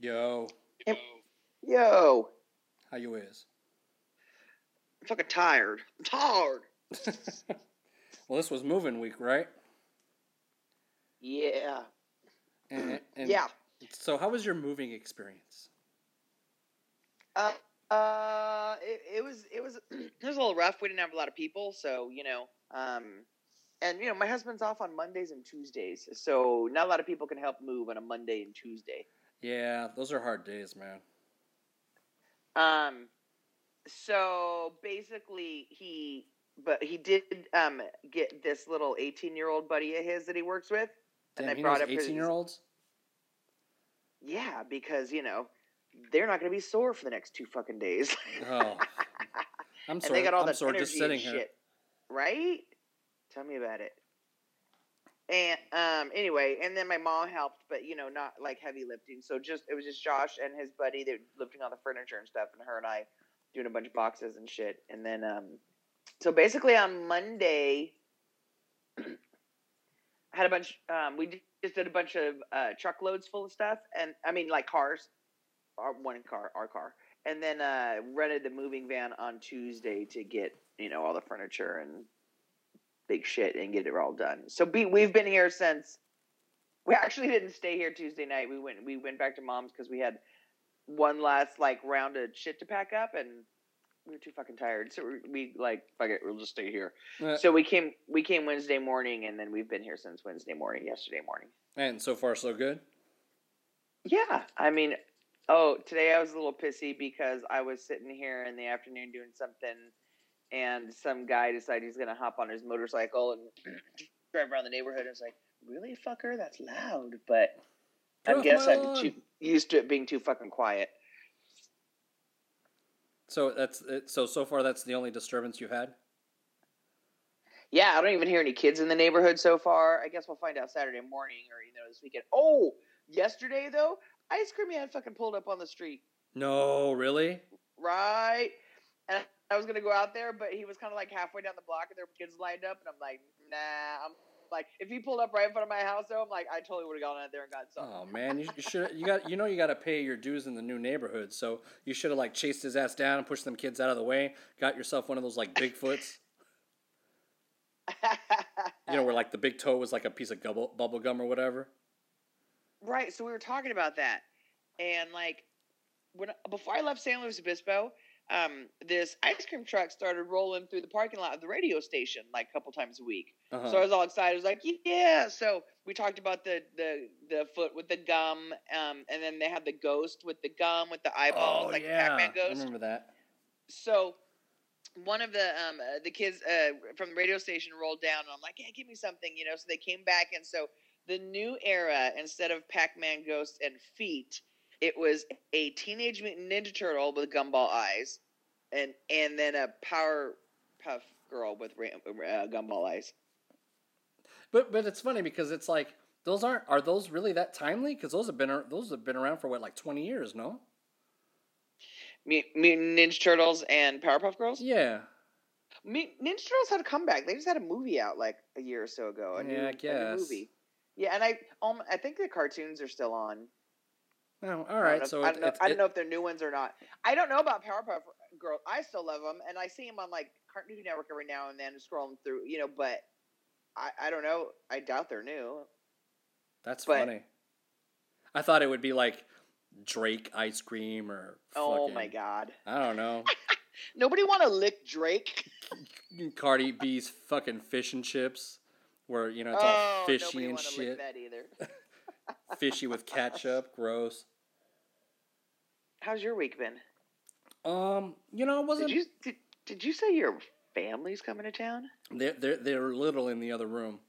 Yo, Yo, how you is? I'm fucking tired. I'm tired. well, this was moving week, right? Yeah. And, and yeah. So, how was your moving experience? Uh, uh, it, it was it was it was a little rough. We didn't have a lot of people, so you know, um, and you know, my husband's off on Mondays and Tuesdays, so not a lot of people can help move on a Monday and Tuesday. Yeah, those are hard days, man. Um, so basically, he but he did um get this little eighteen year old buddy of his that he works with, Damn, and I he brought up eighteen year olds. Yeah, because you know they're not going to be sore for the next two fucking days. Oh, I'm and sorry. they got all I'm that energy just sitting and here. shit, right? Tell me about it. And um, anyway, and then my mom helped, but you know, not like heavy lifting. So just it was just Josh and his buddy. Were lifting all the furniture and stuff, and her and I doing a bunch of boxes and shit. And then, um, so basically on Monday, I had a bunch. Um, we just did a bunch of uh, truckloads full of stuff, and I mean like cars, our one car, our car, and then uh, rented the moving van on Tuesday to get you know all the furniture and big shit and get it all done. So be, we've been here since. We actually didn't stay here Tuesday night. We went we went back to mom's because we had one last like round of shit to pack up and we were too fucking tired. So we, we like fuck it, we'll just stay here. Uh, So we came we came Wednesday morning and then we've been here since Wednesday morning, yesterday morning. and so far, so good. Yeah, I mean, oh, today I was a little pissy because I was sitting here in the afternoon doing something, and some guy decided he's gonna hop on his motorcycle and mm. drive around the neighborhood. And it's like, really, fucker, that's loud. But I guess I'm too used to it being too fucking quiet. So that's it. So so far, that's the only disturbance you had. Yeah, I don't even hear any kids in the neighborhood so far. I guess we'll find out Saturday morning or you know this weekend. Oh, yesterday though, ice cream man fucking pulled up on the street. No, really. right? And I was gonna go out there, but he was kind of like halfway down the block, and there were kids lined up, and I'm like, nah. I'm like, if he pulled up right in front of my house, though, I'm like, I totally would have gone out there and got some. Oh man, you, you should you got you know you got to pay your dues in the new neighborhood. So you should have like chased his ass down and pushed them kids out of the way. Got yourself one of those like Bigfoots. You know where like the big toe was like a piece of bubble gum or whatever. right. So we were talking about that, and like when before I left San Luis Obispo, um, this ice cream truck started rolling through the parking lot of the radio station like a couple times a week. Uh-huh. So I was all excited. I was like, yeah. So we talked about the the the foot with the gum, um, and then they had the ghost with the gum with the eyeballs, oh like yeah, Pac-Man I ghost. remember that. So one of the um uh, the kids uh, from the radio station rolled down, and I'm like, yeah, give me something, you know. So they came back, and so the new era, instead of Pac-Man ghosts and feet, it was a Teenage Mutant Ninja Turtle with gumball eyes, and and then a Powerpuff Girl with uh, gumball eyes. But but it's funny because it's like those aren't are those really that timely? Because those have been those have been around for what like twenty years, no? Mu- Mutant Ninja Turtles and Powerpuff Girls. Yeah. Ninja Turtles had a comeback. They just had a movie out like a year or so ago. A Yeah, new, I a new guess. movie. Yeah, and I um I think the cartoons are still on. Oh, all right. I don't know- So I don't, know, it, I don't it- know if they're new ones or not. I don't know about Powerpuff Girls. I still love them, and I see them on like Cartoon Network every now and then, scrolling through. You know, but I I don't know. I doubt they're new. that's but- funny. I thought it would be like Drake ice cream or Oh fucking- my god! I don't know. Nobody want to lick Drake. Cardi B's fucking fish and chips, where you know it's oh, all fishy and wanna lick shit, that either. fishy with ketchup, gross. How's your week been? Um, you know, it wasn't. Did you did, did you say your family's coming to town? They're they're they're little in the other room.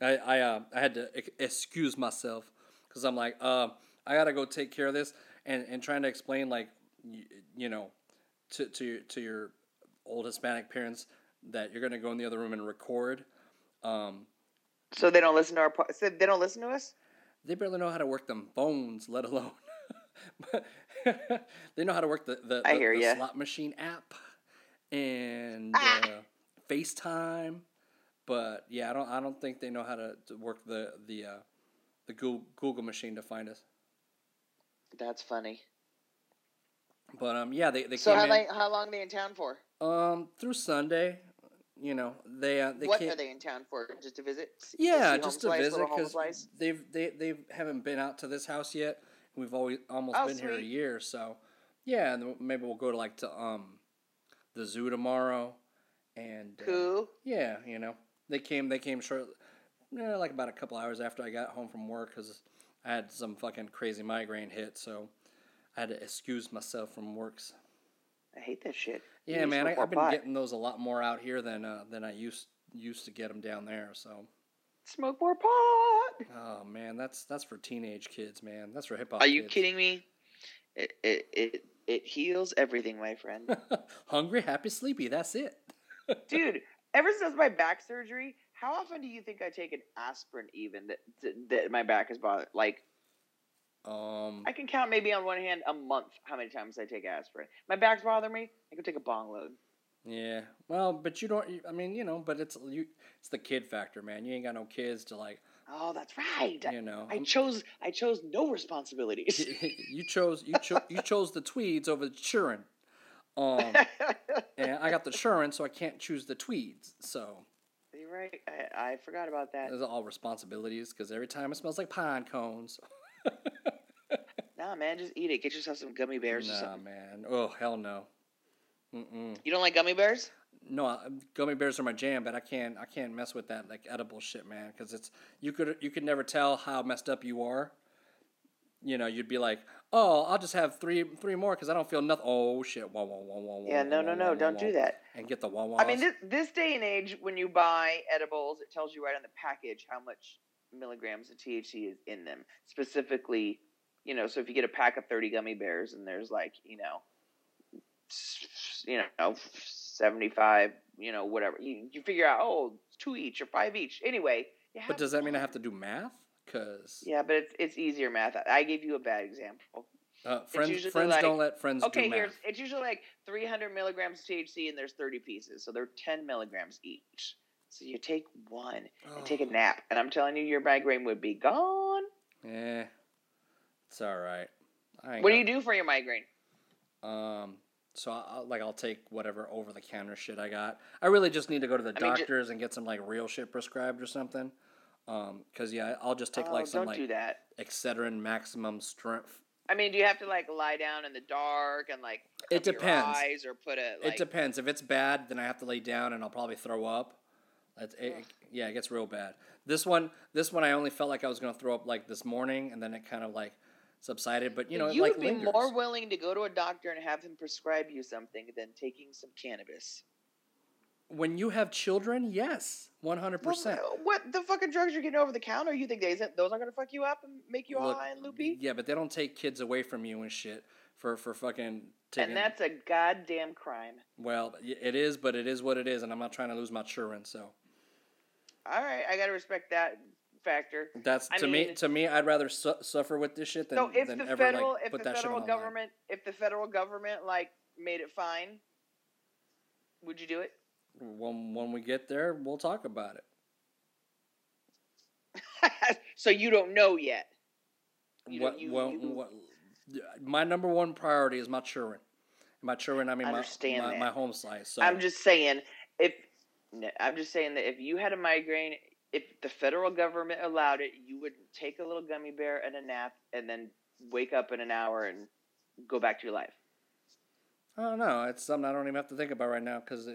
I I uh I had to excuse myself because I'm like uh I gotta go take care of this and and trying to explain like you, you know to to your- to your old Hispanic parents that you're gonna go in the other room and record. Um, So they don't listen to our. So they don't listen to us. they barely know how to work them phones, let alone. but they know how to work the the, the, the slot machine app and Ah. uh, FaceTime. But yeah, I don't I don't think they know how to, to work the the uh, the Google, Google machine to find us. That's funny. But um, yeah, they they So came how long how long are they in town for? um through Sunday. You know, they uh, they what are they in town for? Just to visit? Yeah, just to visit because they've they they haven't been out to this house yet. We've always almost Oh, been here a year, so yeah, and maybe we'll go to like to um the zoo tomorrow, and uh, Cool. yeah, you know they came they came short, yeah, like about a couple hours after I got home from work because I had some fucking crazy migraine hit, so I had to excuse myself from works. I hate that shit. Yeah, man, I, I've been pot. getting those a lot more out here than uh, than I used used to get them down there. So, Smoke more pot. Oh man, that's that's for teenage kids, man. That's for hip hop. Are you kids. kidding me? It it it, it heals everything, my friend. Hungry, happy, sleepy. That's it. Dude, ever since my back surgery, how often do you think I take an aspirin even that that, that my back is bothered? Like Um, I can count maybe on one hand a month how many times I take aspirin. My back's bothering me. I can take a bong load. yeah. Well, but you don't. I mean, you know, but it's you. It's the kid factor, man. You ain't got no kids to like. Oh, that's right. You know, I I'm- chose I chose no responsibilities. you chose you chose you chose the tweeds over the churn. Um, and I got the churn, so I can't choose the tweeds. So You're right. I, I forgot about that. those are all responsibilities because every time it smells like pine cones. Nah, man, just eat it. Get yourself some gummy bears or Nah, something. man. Oh hell no. Mm-mm. You don't like gummy bears? No, uh, gummy bears are my jam, but I can't. I can't mess with that like edible shit, man. Because it's you could you could never tell how messed up you are. You know, you'd be like, "Oh, I'll just have three three more because I don't feel nothing." Oh shit! Wah, wah, wah, wah, Yeah, wah, no, wah, no, wah, no. Don't do that. And get the wah wah. I mean, this, this day and age, when you buy edibles, it tells you right on the package how much milligrams of THC is in them. Specifically, you know, so if you get a pack of 30 gummy bears and there's like, you know, you know, 75, you know, whatever, you, you figure out, oh, two each or five each. Anyway, you but does that mean I have to do math? Cause Yeah, but it's, it's easier math. I gave you a bad example. uh, friends friends like- don't let friends Okay, do math. here's it's usually like 300 milligrams of THC and there's 30 pieces, so they're 10 milligrams each. So you take one and take a Oh, nap, and I'm telling you, your migraine would be gone. Yeah, it's all right. What do you do for your migraine? Um, so I'll, like I'll take whatever over the counter shit I got. I really just need to go to the I mean, ju- doctors and get some like real shit prescribed or something. Um, cause yeah, I'll just take oh, like some like do that. Excedrin maximum strength. I mean, do you have to like lie down in the dark and like It depends. eyes or put a like? it depends. If it's bad, then I have to lay down and I'll probably throw up. That's it, yeah, it gets real bad. This one, this one, I only felt like I was gonna throw up like this morning, and then it kind of like subsided. But you know, it you like would be lingers. more willing to go to a doctor and have him prescribe you something than taking some cannabis. when you have children, yes, one hundred percent. what the fucking drugs you're getting over the counter? You think they isn't, those are gonna fuck you up and make you all high and loopy? Yeah, but they don't take kids away from you and shit for for fucking taking. And that's a goddamn crime. well, it is, but it is what it is, and I'm not trying to lose my children. So All right, I gotta respect that factor. that's I to me. To me, I'd rather su- suffer with this shit than So if than the ever federal, like if put the that federal government, if the federal government like made it fine, would you do it? When when we get there, we'll talk about it. so you don't know yet. You what, you- well, you- what, my number one priority is my children. My children, I mean, my, Understand my, my home slice. So I'm just saying, if I'm just saying that if you had a migraine, if the federal government allowed it, you would take a little gummy bear and a nap, and then wake up in an hour and go back to your life. I don't know. It's something I don't even have to think about right now because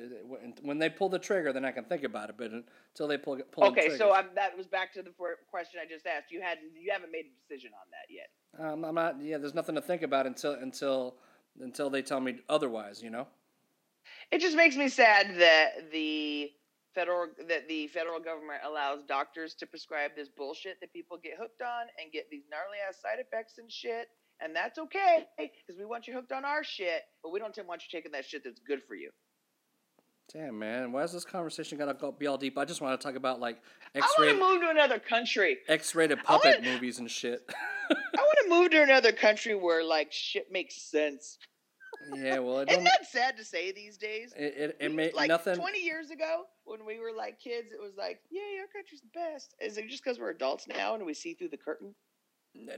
when they pull the trigger, then I can think about it. But until they pull, pull Okay, the so I'm, that was back to the question I just asked. You had you haven't made a decision on that yet. um, I'm not. Yeah, there's nothing to think about until until until they tell me otherwise. You know. It just makes me sad that the federal that the federal government allows doctors to prescribe this bullshit that people get hooked on and get these gnarly ass side effects and shit. And that's okay because we want you hooked on our shit, but we don't want you taking that shit that's good for you. Damn man, why is this conversation gotta go, be all deep? I just want to talk about like X-rated. I want to move to another country. X-rated puppet wanna- movies and shit. I want to move to another country where like shit makes sense. Yeah, well, it Isn't that sad to say these days? It it, it We- made like nothing. 20 years ago when we were like kids it was like yeah our country's the best is it just because we're adults now and we see through the curtain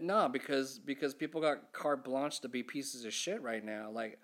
No, because because people got carte blanche to be pieces of shit right now. Like,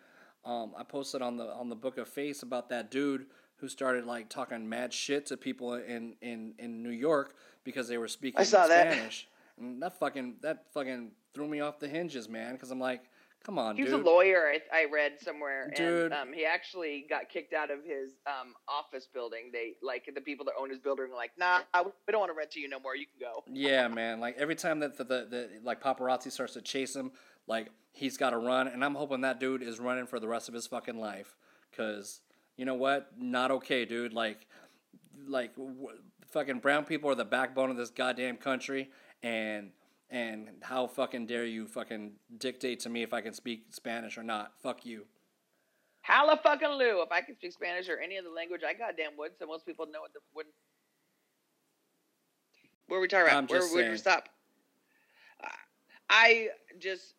um, I posted on the on the book of face about that dude who started like talking mad shit to people in in in New York because they were speaking I saw that. Spanish. And that fucking that fucking threw me off the hinges, man. Because I'm like, come on, He was dude. a lawyer. I, I read somewhere, Dude. and um, he actually got kicked out of his um, office building. They like the people that own his building were like, "Nah, I- we don't want to rent to you no more. You can go." Yeah, man. Like every time that the, the, the like paparazzi starts to chase him, like he's got to run, and I'm hoping that dude is running for the rest of his fucking life. Cause you know what? Not okay, dude. Like, like w- fucking brown people are the backbone of this goddamn country, and and how fucking dare you fucking dictate to me if I can speak Spanish or not? Fuck you. Halla fucking Lou. If I can speak Spanish or any other language, I goddamn would. So most people know what the would. Where are we talking about? I'm Where did we stop? Uh, I just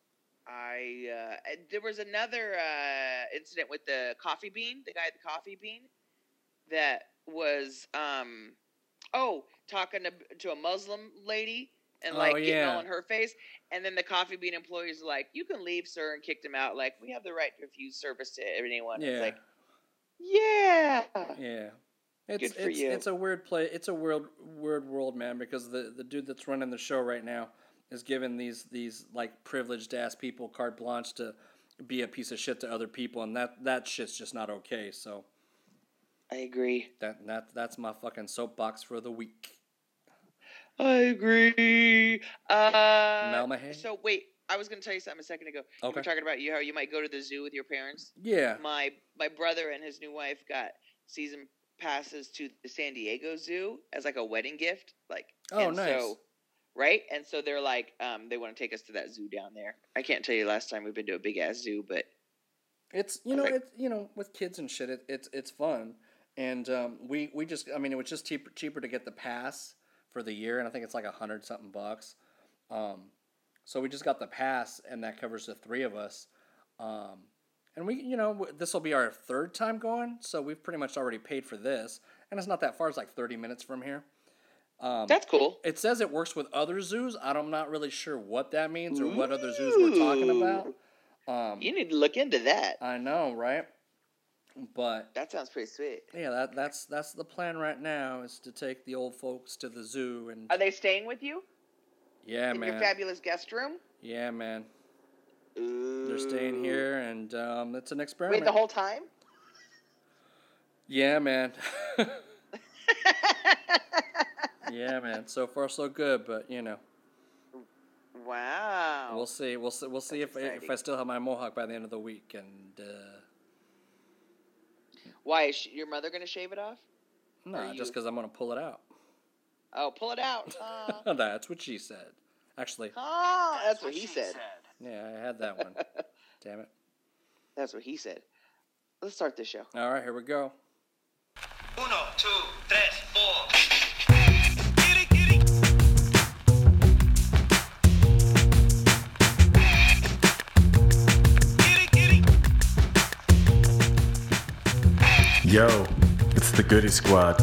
I uh, there was another uh, incident with the coffee bean, the guy at the coffee bean, that was um oh talking to to a Muslim lady and Oh, like getting yeah. all in her face, and then the coffee bean employees are like, "You can leave, sir," and kicked him out. Like we have the right to refuse service to anyone. Yeah. It's like, yeah, Yeah. It's Good for it's you. it's a weird play. It's a weird weird world, man. Because the the dude that's running the show right now is giving these these like privileged ass people carte blanche to be a piece of shit to other people, and that that shit's just not okay. So I agree. that that that's my fucking soapbox for the week. I agree. Uh? So wait, I was going to tell you something a second ago. You Okay. were talking about you how you might go to the zoo with your parents. Yeah. My my brother and his new wife got season passes to the San Diego Zoo as like a wedding gift. Like Oh, and nice. So, right, and so they're like, um, they want to take us to that zoo down there. I can't tell you last time we've been to a big ass zoo, but It's you know Okay. it's you know with kids and shit it, it's it's fun and um, we we just I mean it was just cheaper cheaper to get the pass for the year and I think it's like a hundred something bucks, um, so we just got the pass and that covers the three of us, um, and we you know this will be our third time going so we've pretty much already paid for this and it's not that far it's like thirty minutes from here. Um, that's cool. it says it works with other zoos. I'm not really sure what that means or what other zoos we're talking about. Um, You need to look into that. I know, right? But That sounds pretty sweet. yeah, that that's that's the plan right now is to take the old folks to the zoo and Are they staying with you yeah, man. your fabulous guest room? yeah, man. Ooh. They're staying here, and um, it's an experiment. Wait, the whole time? yeah, man. yeah, man. So far, so good, but you know, wow. we'll see. We'll see. We'll see if That's I, if I still have my mohawk by the end of the week, and uh, Why is she, your mother going to shave it off? no, Are just because I'm gonna pull it out. Oh, pull it out. Uh, that's what she said. Actually, oh, that's what he said. yeah, I had that one. Damn it. That's what he said. Let's start the show. All right, here we go. Uno, two, tres, Yo, it's the Goody Squad.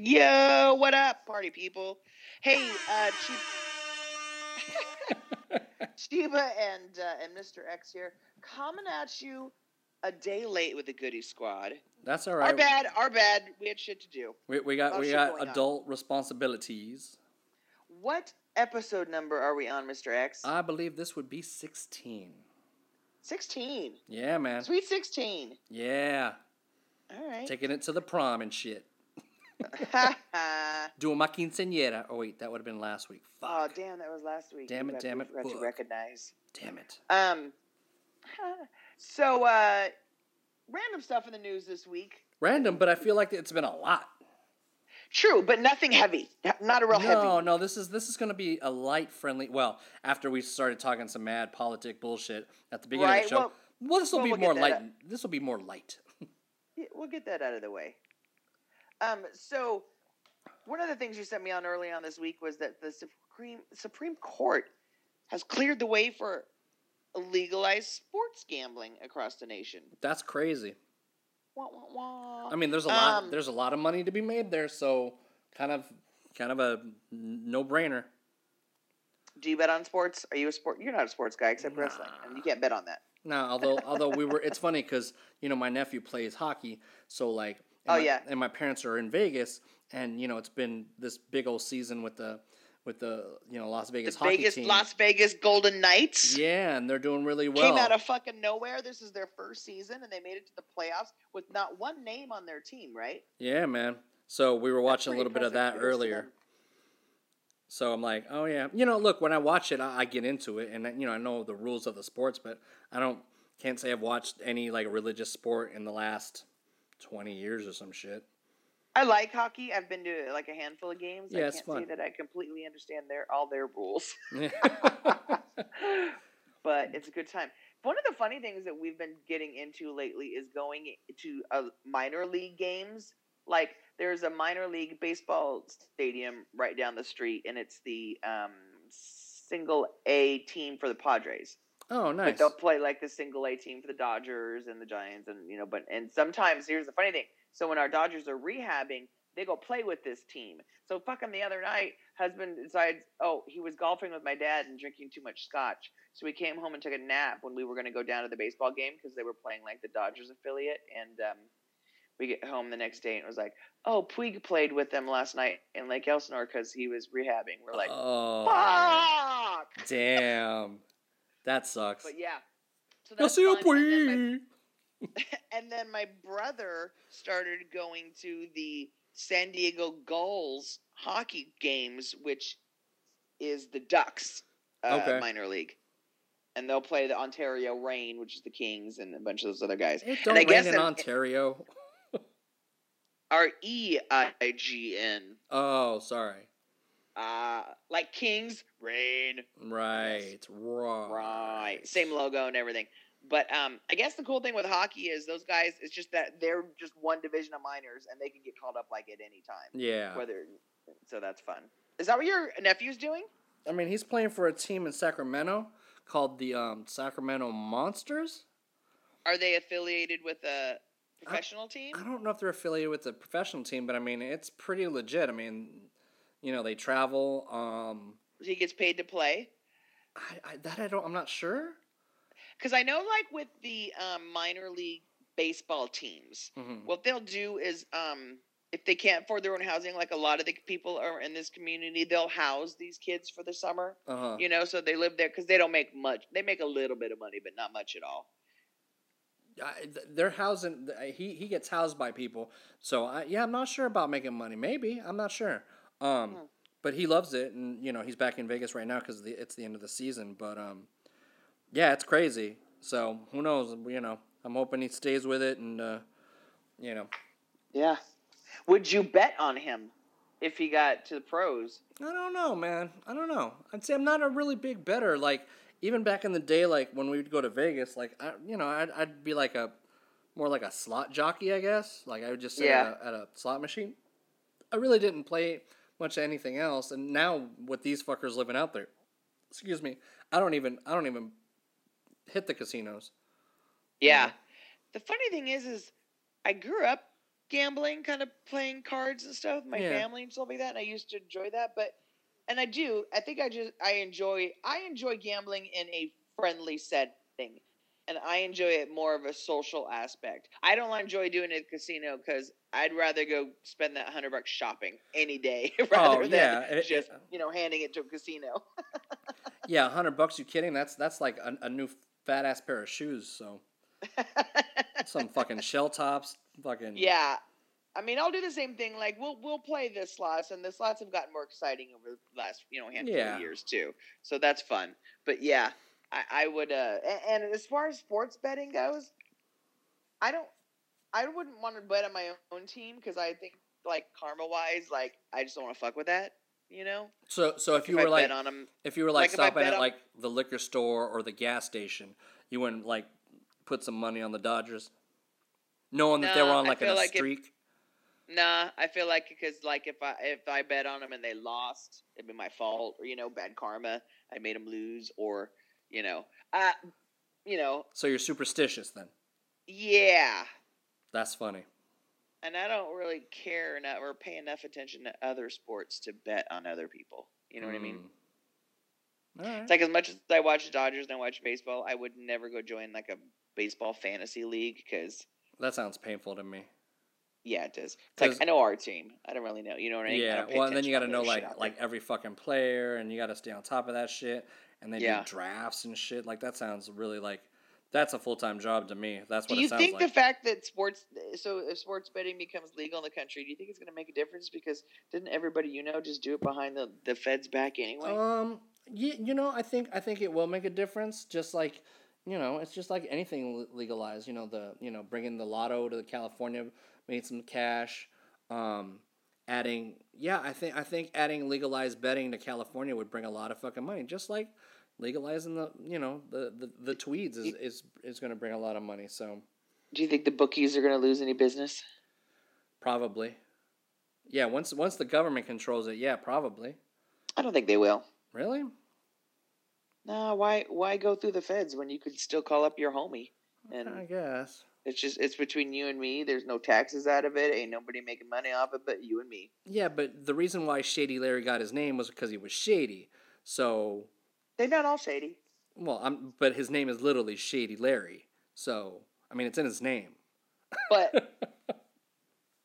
Yo, what up, party people? Hey, uh, Cheeba, and uh, and Mr. X here, coming at you a day late with the Goody Squad. That's all right. Our bad, our bad. We had shit to do. We, we got we got going on. adult responsibilities. What episode number are we on, Mr. X? I believe this would be sixteen. Sixteen. Yeah, man. Sweet sixteen. Yeah, All right. taking it to the prom and shit. Doing my quinceañera. Oh wait, that would have been last week. Fuck. oh damn, that was last week. Damn it, damn it, Forgot to recognize. Damn it. Um. So, uh, random stuff in the news this week. Random, but I feel like it's been a lot. True, but nothing heavy. Not a real No, heavy. no, no, this is this is going to be a light, friendly. Well, after we started talking some mad politic bullshit at the beginning Right, of the show, well- well, this will well, be we'll more light. This will be more light. Yeah, we'll get that out of the way. Um. So, one of the things you sent me on early on this week was that the Supreme Supreme Court has cleared the way for legalize sports gambling across the nation. That's crazy. Wah, wah, wah. I mean, there's a lot. Um, there's a lot of money to be made there, so kind of, kind of a no brainer. Do you bet on sports? Are you a sport? You're not a sports guy except wrestling, and you can't bet on that. No, although although we were, it's funny because you know my nephew plays hockey, so like, Oh, my, yeah. and my parents are in Vegas, and you know it's been this big old season with the with the you know Las Vegas The hockey Vegas, team. Las Vegas Golden Knights Yeah, and they're doing really well. came out of fucking nowhere. This is their first season, and they made it to the playoffs with not one name on their team. Right? yeah, man. So we were watching a little bit of that impressive. Kudos to earlier. So I'm like, oh yeah, you know, look, when I watch it, I, I get into it, and you know, I know the rules of the sports, but I don't can't say I've watched any like religious sport in the last twenty years or some shit. I like hockey. I've been to like a handful of games. Yeah, I can't fun. say that I completely understand their all their rules. but it's a good time. One of the funny things that we've been getting into lately is going to uh, minor league games. Like there's a minor league baseball stadium right down the street, and it's the um, single A team for the Padres. oh, But nice. they'll play like the single A team for the Dodgers and the Giants, and you know, but and sometimes here's the funny thing. So when our Dodgers are rehabbing, they go play with this team. So fucking the other night, husband decides, oh, he was golfing with my dad and drinking too much scotch. So we came home and took a nap when we were going to go down to the baseball game because they were playing like the Dodgers affiliate. And um, we get home the next day and it was like, oh, Puig played with them last night in Lake Elsinore because he was rehabbing. We're like, oh, fuck. damn, that sucks. But yeah. So that's soy fun. And then Puig. and then my brother started going to the San Diego Gulls hockey games, which is the Ducks uh, Okay. minor league, and they'll play the Ontario Reign, which is the Kings, and a bunch of those other guys. It and don't I rain guess in Ontario. R E I G N, Oh, sorry. uh, like Kings Reign. Right, right, Right. Same logo and everything. But um, I guess the cool thing with hockey is those guys. It's just that they're just one division of minors, and they can get called up like at any time. Yeah, Whether so that's fun. Is that what your nephew's doing? I mean he's playing for a team in Sacramento called the um, Sacramento Monsters. Are they affiliated with a professional team? I don't know if they're affiliated with a professional team, but I mean it's pretty legit. I mean, you know they travel. Um, He gets paid to play. I, I, that I don't. I'm not sure. Because I know, like with the um, minor league baseball teams, Mhm. what they'll do is, um, if they can't afford their own housing, like a lot of the people are in this community, they'll house these kids for the summer. Uh huh. You know, so they live there because they don't make much. They make a little bit of money, but not much at all. I- they're housing. He he gets housed by people. So I, yeah, I'm not sure about making money. Maybe I'm not sure. Um, Hmm. but he loves it, and you know he's back in Vegas right now because it's the end of the season. But um, yeah, it's crazy. So who knows? You know, I'm hoping he stays with it, and uh, you know, Yeah. Would you bet on him if he got to the pros? I don't know, man. I don't know. I'd say I'm not a really big better. Like even back in the day, like when we would go to Vegas, like I, you know, I'd, I'd be like a more like a slot jockey, I guess. Like I would just sit Yeah. at, a, at a slot machine. I really didn't play much of anything else, and now with these fuckers living out there, excuse me, I don't even I don't even hit the casinos. Yeah. The funny thing is, is I grew up gambling, kind of playing cards and stuff. with My Yeah. family and stuff like that, and I used to enjoy that. But and I do. I think I just I enjoy I enjoy gambling in a friendly setting, and I enjoy it more of a social aspect. I don't enjoy doing it at the casino because I'd rather go spend that hundred bucks shopping any day oh, rather Oh, yeah. than It- just you know handing it to a casino. Yeah, hundred bucks. You kidding? That's that's like a, a new fat ass pair of shoes. So some fucking shell tops, fucking Yeah. I mean, I'll do the same thing. Like we'll we'll play the slots, and the slots have gotten more exciting over the last you know handful Yeah. of years too. So that's fun. But yeah, I, I would. Uh, a- and, as far as sports betting goes, I don't. I wouldn't want to bet on my own team because I think like karma wise, like I just don't want to fuck with that. You know. So so if you I were like on them, if you were like, like, stopping at on- like the liquor store or the gas station, you wouldn't like put some money on the Dodgers, knowing that they were on like a like streak. Nah, I feel like because like if I if I bet on them and they lost, it'd be my fault or you know bad karma. I made them lose or you know. Uh, you know, So you're superstitious then. yeah. That's funny. And I don't really care enough or pay enough attention to other sports to bet on other people. You know what I mean? Mm. All right. It's like as much as I watch Dodgers and I watch baseball, I would never go join like a baseball fantasy league because that sounds painful to me. yeah, it does. It's like I know our team. I don't really know. You know what I mean? Yeah, don't well, and then you got to know like like every fucking player, and you got to stay on top of that shit. And they Yeah. do drafts and shit. Like that sounds really like that's a full time job to me. That's what Do it you sounds think like. the fact that sports so if sports betting becomes legal in the country, do you think it's going to make a difference? Because didn't everybody you know just do it behind the the Fed's back anyway? Um, you, you know, I think I think it will make a difference. Just like, you know, it's just like anything legalized. You know, the you know bringing the lotto to California made some cash. Um, adding, yeah, I think I think adding legalized betting to California would bring a lot of fucking money. Just like legalizing the you know the the, the tweeds is is is going to bring a lot of money. So do you think the bookies are going to lose any business? probably, yeah. Once once the government controls it, yeah, probably. I don't think they will. Really? No, why why go through the feds when you could still call up your homie? And I guess. it's just it's between you and me. There's no taxes out of it. Ain't nobody making money off it but you and me. Yeah, but the reason why Shady Larry got his name was because he was shady. So, They're not all shady. well, I'm, but his name is literally Shady Larry. So, I mean, it's in his name. But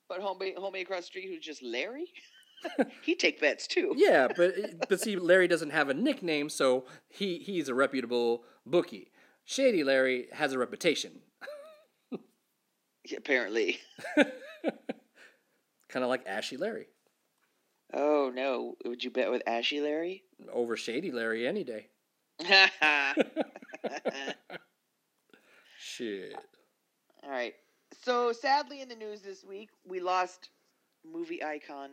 but homie homie across the street who's just Larry, he take bets too. yeah, but but see, Larry doesn't have a nickname, so he he's a reputable bookie. Shady Larry has a reputation, Apparently. kind of like Ashy Larry Oh no! Would you bet with Ashy Larry? over Shady Larry any day. all Shit. right. So sadly, in the news this week, we lost movie icon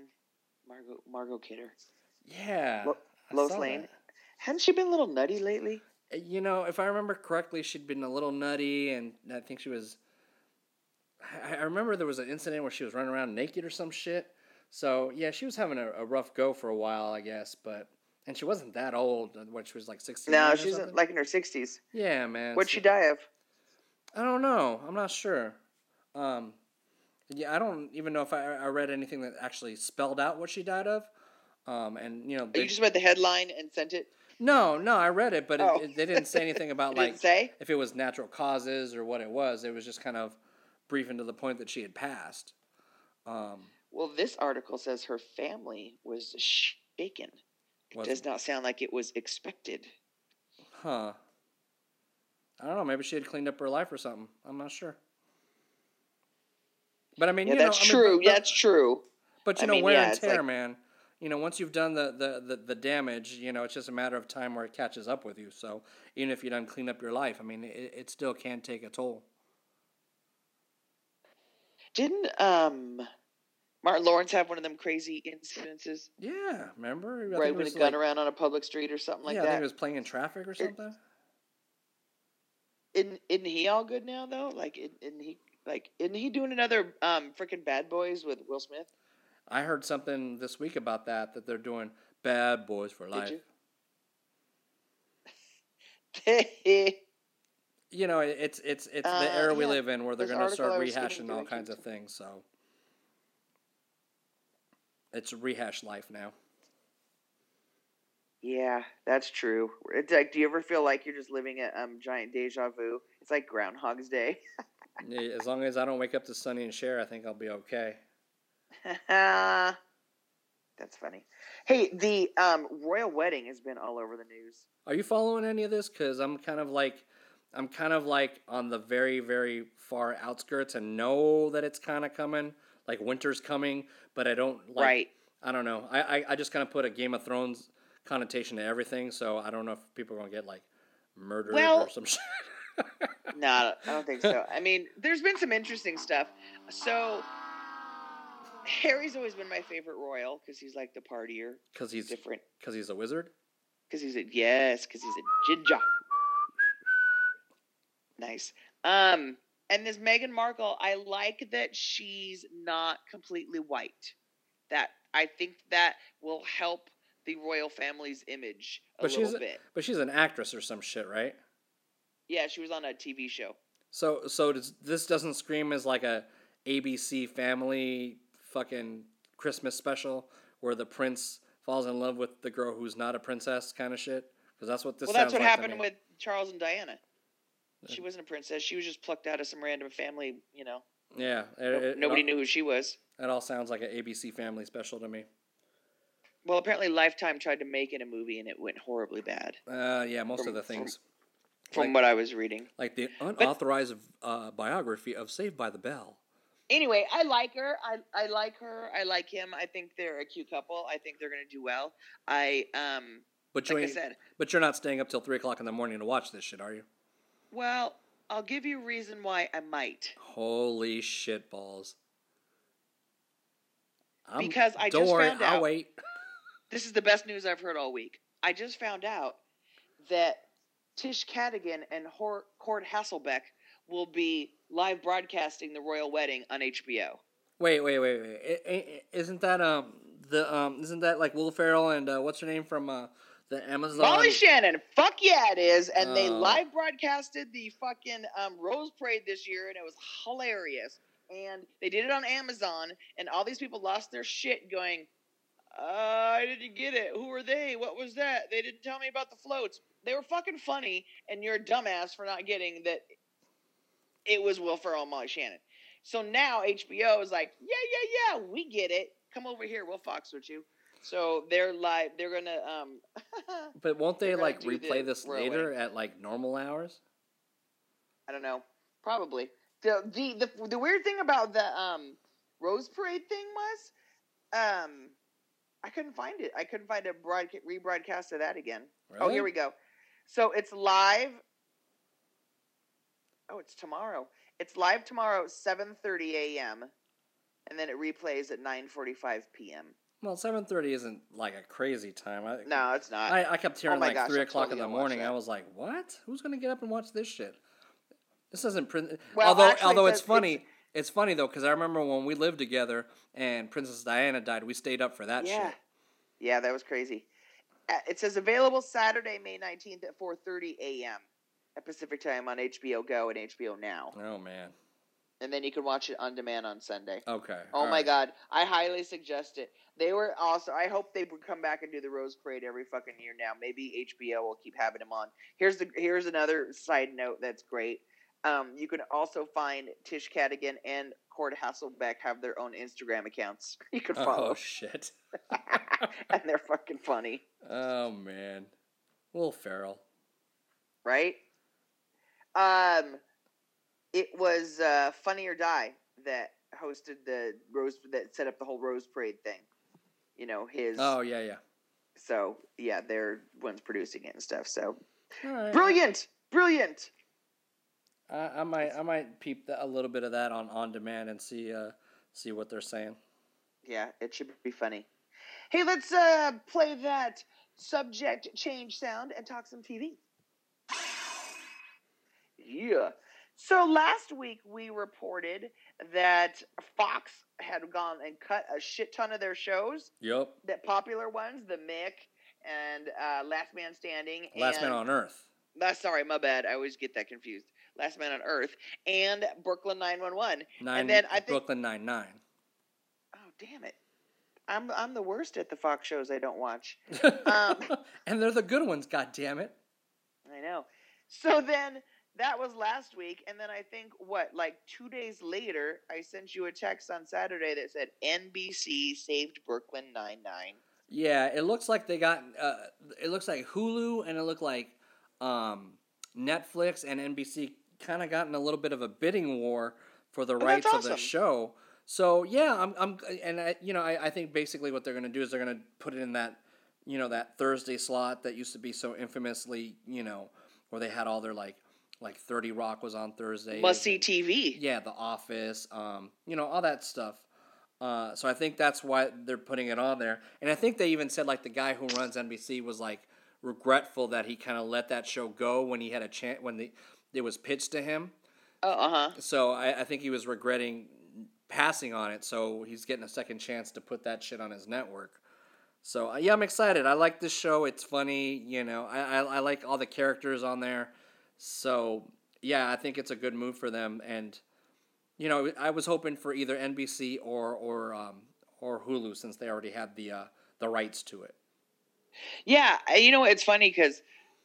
Margot Margot Kidder. Yeah. Lo- Lois Lane. that. Hadn't she been a little nutty lately? Uh, you know, if I remember correctly, she'd been a little nutty, and I think she was. I remember there was an incident where she was running around naked or some shit. So yeah, she was having a, a rough go for a while, I guess. But and she wasn't that old. uh, What she was like sixteen. No, she's like in her sixties. Yeah, man. What'd she die of? I don't know. I'm not sure. Um, yeah, I don't even know if I, I read anything that actually spelled out what she died of. Um, and you know, You just read the headline and sent it. no, no, I read it, but Oh. it, they didn't say anything about like say. if it was natural causes or what it was. It was just kind of brief and to the point that she had passed. Um, Well, this article says her family was shaken. It does not sound like it was expected. huh. I don't know. Maybe she had cleaned up her life or something. I'm not sure. But I mean, Yeah, you know, that's I mean, true. but- but- that's true. But you I know, mean, wear yeah, and tear, like- man. You know, once you've done the, the, the, the damage, you know, it's just a matter of time where it catches up with you. So even if you don't clean up your life, I mean, it, it still can take a toll. Didn't um Martin Lawrence have one of them crazy incidences Yeah, remember? I where he think it went was a gun like- around on a public street or something like that. yeah, I think that? was playing in traffic or something. Isn't, isn't he all good now though? Like, isn't, he like isn't he doing another um freaking Bad Boys with Will Smith? I heard something this week about that that they're doing Bad Boys for Life. you? You know, it's it's it's Uh, the era we yeah, live in where they're going to start I was skimming rehashing all kinds of things. So it's a rehash life now. yeah, that's true. It's like, do you ever feel like you're just living a um giant deja vu? It's like Groundhog's Day. As long as I don't wake up to Sonny and Cher, I think I'll be okay. That's funny. Hey, the um royal wedding has been all over the news. Are you following any of this? Because I'm kind of like, I'm kind of like on the very, very far outskirts and know that it's kind of coming. Like winter's coming, but I don't like. right. I don't know. I, I, I just kind of put a Game of Thrones connotation to everything, so I don't know if people are gonna get like murdered Well- or some shit. No, I don't think so. I mean, there's been some interesting stuff. So, Harry's always been my favorite royal because he's like the partier, Because he's different. because he's a wizard. Because he's a yes, because he's a ginger. Nice. Um, and this Meghan Markle, I like that she's not completely white. That I think that will help the royal family's image a But little she's bit. but she's an actress or some shit, right? Yeah, she was on a TV show. So so does, this doesn't scream as like a ABC family fucking Christmas special where the prince falls in love with the girl who's not a princess kind of shit. Because that's what this. well, that's what like happened with Charles and Diana. She wasn't a princess. She was just plucked out of some random family. You know, Yeah, it, No- it- nobody it, knew who she was. It all sounds like an ABC family special to me. Well, apparently Lifetime tried to make it a movie and it went horribly bad, Uh, yeah, most From- of the things. from Like- what I was reading. Like the unauthorized uh, biography of Saved by the Bell. Anyway, I like her. I I like her. I like him. I think they're a cute couple. I think they're gonna do well. I um But you like I said, but you're not staying up till three o'clock in the morning to watch this shit, are you? Well, I'll give you a reason why I might. Holy shit balls! I'm- Because I don't just worry, found I'll out- wait. This is the best news I've heard all week. I just found out that Tish Cattigan and Hor- Cord Hosenbeck will be live broadcasting the royal wedding on HBO. Wait, wait, wait, wait. I- I- Isn't that um the um isn't that like Will Ferrell and uh, what's her name from uh the Amazon? Molly Shannon, fuck yeah, it is. And they Oh. live broadcasted the fucking um, Rose Parade this year, and it was hilarious. And they did it on Amazon, and all these people lost their shit going, uh, I didn't get it. Who are they? What was that? They didn't tell me about the floats. They were fucking funny, and you're a dumbass for not getting that it was Will Ferrell and Molly Shannon. So now HBO is like, yeah, yeah, yeah, we get it. Come over here, we'll fox with you. So they're live. They're gonna um. But won't they like replay this royal later at like normal hours? I don't know. Probably. The, the the the weird thing about the um Rose Parade thing was um I couldn't find it. I couldn't find a broadcast rebroadcast of that again. Oh, here we go. So it's live. Oh, it's tomorrow. It's live tomorrow, seven thirty a.m. and then it replays at nine forty-five p.m. Well, seven thirty isn't like a crazy time. I, No, it's not. I, I kept hearing Oh like gosh, three I'm o'clock totally in the morning. I was like, "What? Who's gonna get up and watch this shit?" This isn't print. Well, although, actually, although it's funny. It's, funny though because I remember when we lived together and Princess Diana died. We stayed up for that yeah. shit. Yeah, that was crazy. Uh, It says available Saturday, May 19th at 4:30 a.m. at Pacific Time on HBO Go and HBO Now. Oh man. And then you can watch it on demand on Sunday. Okay. Oh my right. god, I highly suggest it. They were also I hope they would come back and do the Rose Parade every fucking year now. Maybe HBO will keep having them on. Here's the here's another side note that's great. Um, you can also find Tish Cattigan and Cord Hosenbeck have their own Instagram accounts. You can follow, Oh shit. and they're fucking funny. oh man. Will Ferrell. right? Um, it was uh, Funny or Die that hosted the Rose that set up the whole Rose Parade thing. You know his. Oh yeah, yeah. So yeah, they're ones producing it and stuff. So right. brilliant, brilliant. I, I might I might peep that, a little bit of that on on demand and see uh see what they're saying. Yeah, it should be funny. Hey, let's uh play that subject change sound and talk some TV. Yeah. So last week we reported that Fox had gone and cut a shit ton of their shows, Yep. that popular ones, The Mick and uh, Last Man Standing. Last and, Man on Earth. Uh, sorry, my bad. I always get that confused. Last Man on Earth and Brooklyn 911. Nine. and then I think- Brooklyn Nine Nine. Oh, damn it. I'm I'm the worst at the Fox shows I don't watch. Um, and they're the good ones. God damn it. I know. So then that was last week, and then I think what, like two days later, I sent you a text on Saturday that said NBC saved Brooklyn Nine Nine. Yeah, it looks like they got. Uh, it looks like Hulu and it looked like um, Netflix and NBC kind of gotten a little bit of a bidding war for the Oh, rights of the show. So yeah, I'm, I'm and I, you know, I, I think basically what they're gonna do is they're gonna put it in that, you know, that Thursday slot that used to be so infamously, you know, where they had all their like, like Thirty Rock was on Thursday. Must see TV. Yeah, The Office, um, you know, all that stuff. Uh, so I think that's why they're putting it on there. And I think they even said like the guy who runs NBC was like regretful that he kind of let that show go when he had a chance when the it was pitched to him. Oh, uh huh. So I, I think he was regretting passing on it. So he's getting a second chance to put that shit on his network. So uh, yeah, I'm excited. I like this show. It's funny. You know, I, I, I like all the characters on there. So yeah, I think it's a good move for them. And you know, I was hoping for either NBC or or um, or Hulu since they already had the uh, the rights to it. Yeah, you know it's funny because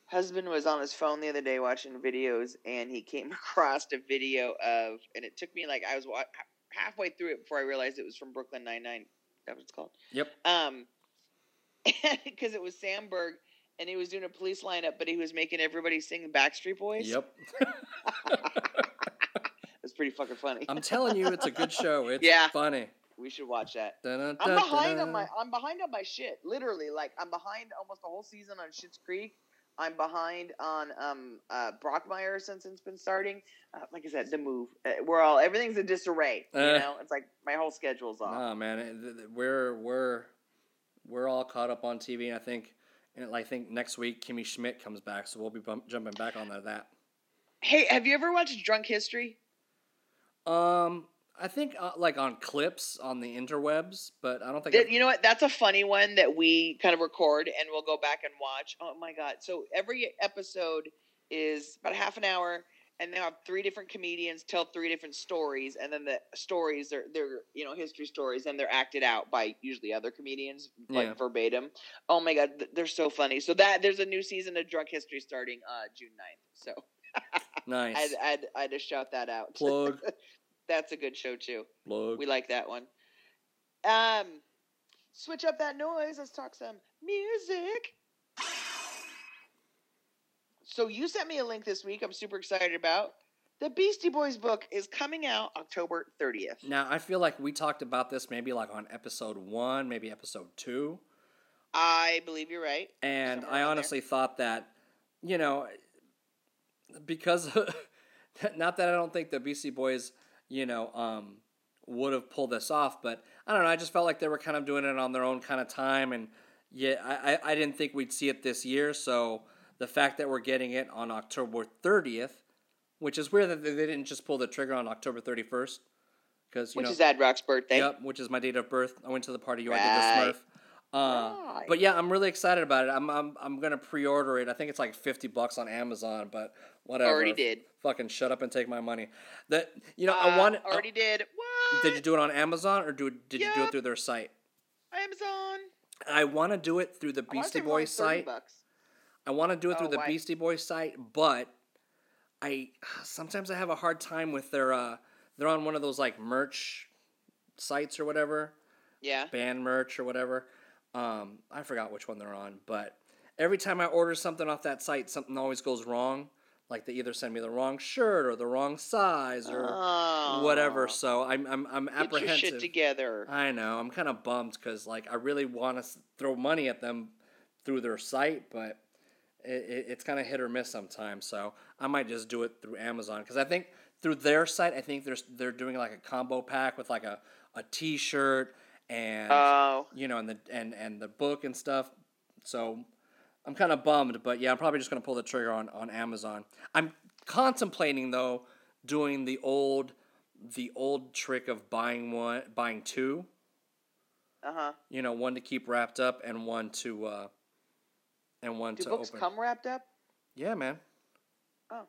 husband was on his phone the other day watching videos, and he came across a video of, and it took me like I was wa- halfway through it before I realized it was from Brooklyn Nine Nine. That what it's called. Yep. Um, because it was Samberg, and he was doing a police lineup, but he was making everybody sing Backstreet Boys. Yep. it was pretty fucking funny. I'm telling you, it's a good show. It's Yeah. funny. we should watch that. Dun-dun, I'm behind on my I'm behind on my shit. Literally, like I'm behind almost the whole season on Schitt's Creek. I'm behind on um uh Brockmire since it's been starting. Uh, like I said, the move. Uh, we're all everything's in disarray. You Uh. know, it's like my whole schedule's off. Nah, man, it- th- th- we're we're we're all caught up on TV, I think and I think next week Kimmy Schmidt comes back, so we'll be bump, jumping back on that. that. Hey, have you ever watched Drunk History? Um, I think uh, like on clips on the interwebs, but I don't think. That- you know what? That's a funny one that we kind of record and we'll go back and watch. Oh my god! So every episode is about half an hour, and they have three different comedians tell three different stories, and then the stories are they're you know history stories, and they're acted out by usually other comedians like Yeah. verbatim. Oh my god, they're so funny. So that there's a new season of Drunk History starting uh June 9th. So nice I'd, I'd I'd just shout that out. plug That's a good show too. plug. We like that one. Um, switch up that noise. Let's talk some music. So you sent me a link this week. I'm super excited about. The Beastie Boys book is coming out October 30th. Now I feel like we talked about this maybe like on episode one, maybe episode two. I believe you're right. And Somewhere I around there. honestly thought that, you know, because not that I don't think the Beastie Boys, you know, um, would have pulled this off, but I don't know. I just felt like they were kind of doing it on their own kind of time, and yeah, I, I, I didn't think we'd see it this year. So the fact that we're getting it on October thirtieth, which is weird that they didn't just pull the trigger on October thirty first, because you Which know, is Ad Rock's birthday. Yep, which is my date of birth. I went to the party you I Right. did the Smurf. Uh, Right. But yeah, I'm really excited about it. I'm I'm I'm gonna pre-order it. I think it's like fifty bucks on Amazon, but whatever. Already did. Fucking shut up and take my money. That you know, Uh, I want. already did. What? did you do it on Amazon or do did you do it through their site? Amazon. I want to do it through the I Beastie say it was only Boys site. Bucks. I want to do it Oh, through the why? Beastie Boys site, but I sometimes I have a hard time with their. uh They're on one of those like merch sites or whatever. Yeah. band merch or whatever. Um, I forgot which one they're on, but every time I order something off that site, something always goes wrong. Like they either send me the wrong shirt or the wrong size or Oh. whatever. So I'm I'm I'm apprehensive. Get your shit together. I know. I'm kind of bummed because like I really want to throw money at them through their site, but it, it, it's kind of hit or miss sometimes. So I might just do it through Amazon because I think through their site, I think there's they're doing like a combo pack with like a a T-shirt and Oh. you know and the and and the book and stuff. So I'm kind of bummed, but yeah, I'm probably just gonna pull the trigger on on Amazon. I'm contemplating though doing the old the old trick of buying one buying two Uh huh. you know, one to keep wrapped up and one to uh and one Do to books open. come wrapped up? Yeah, man. Oh.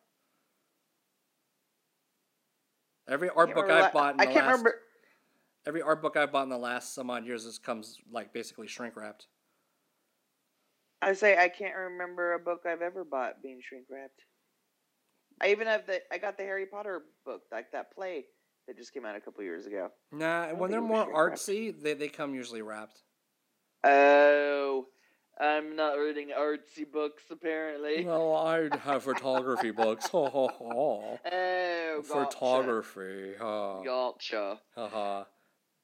Every art book I've bought in I the can't last remember. every art book I've bought in the last some odd years this comes like basically shrink wrapped. I say I can't remember a book I've ever bought being shrink wrapped. I even have the I got the Harry Potter book, like that play that just came out a couple years ago. Nah, when they're more wrapped. artsy, they, they come usually wrapped. Oh, I'm not reading artsy books apparently. Well, I have photography books. Ho ho ho. oh, gotcha. Photography. Ha Gotcha. ha ha.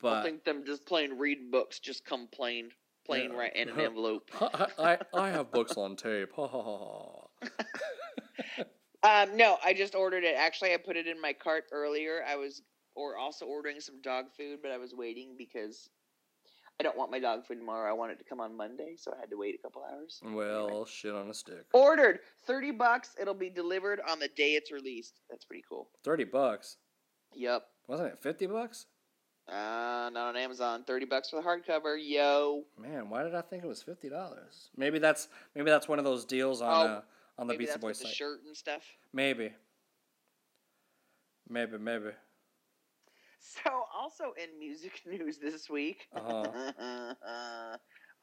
I think them just plain reading books just come plain, plain Yeah. right in an envelope. I, I I have books on tape. Ha ha ha. ha. Um, no, I just ordered it. Actually, I put it in my cart earlier. I was or also ordering some dog food, but I was waiting because I don't want my dog food tomorrow. I want it to come on Monday, so I had to wait a couple hours. Well, shit on a stick. Ordered thirty bucks. It'll be delivered on the day it's released. That's pretty cool. Thirty bucks. Yep. Wasn't it fifty bucks? Uh, not on Amazon. Thirty bucks for the hardcover. Yo. Man, why did I think it was fifty dollars? Maybe that's maybe that's one of those deals on Oh. uh, on the Maybe Beastie that's Boys the site. shirt and stuff. Maybe. Maybe, maybe. So, also in music news this week. Uh-huh.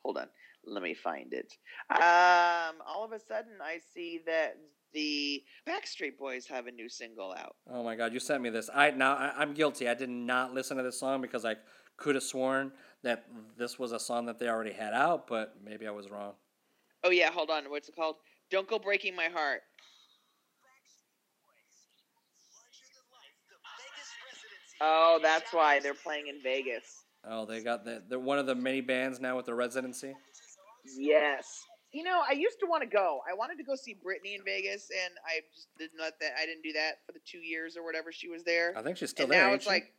hold on, let me find it. Um, all of a sudden, I see that the Backstreet Boys have a new single out. Oh my god, you sent me this. I now I, I'm guilty. I did not listen to this song because I could have sworn that this was a song that they already had out, but maybe I was wrong. Oh yeah, hold on. What's it called? Don't go breaking my heart. Oh, that's why they're playing in Vegas. Oh, they got the, they're one of the many bands now with the residency. Yes. You know, I used to want to go. I wanted to go see Britney in Vegas, and I just didn't let that. I didn't do that for the two years or whatever she was there. I think she's still and there. now ain't it's she? like,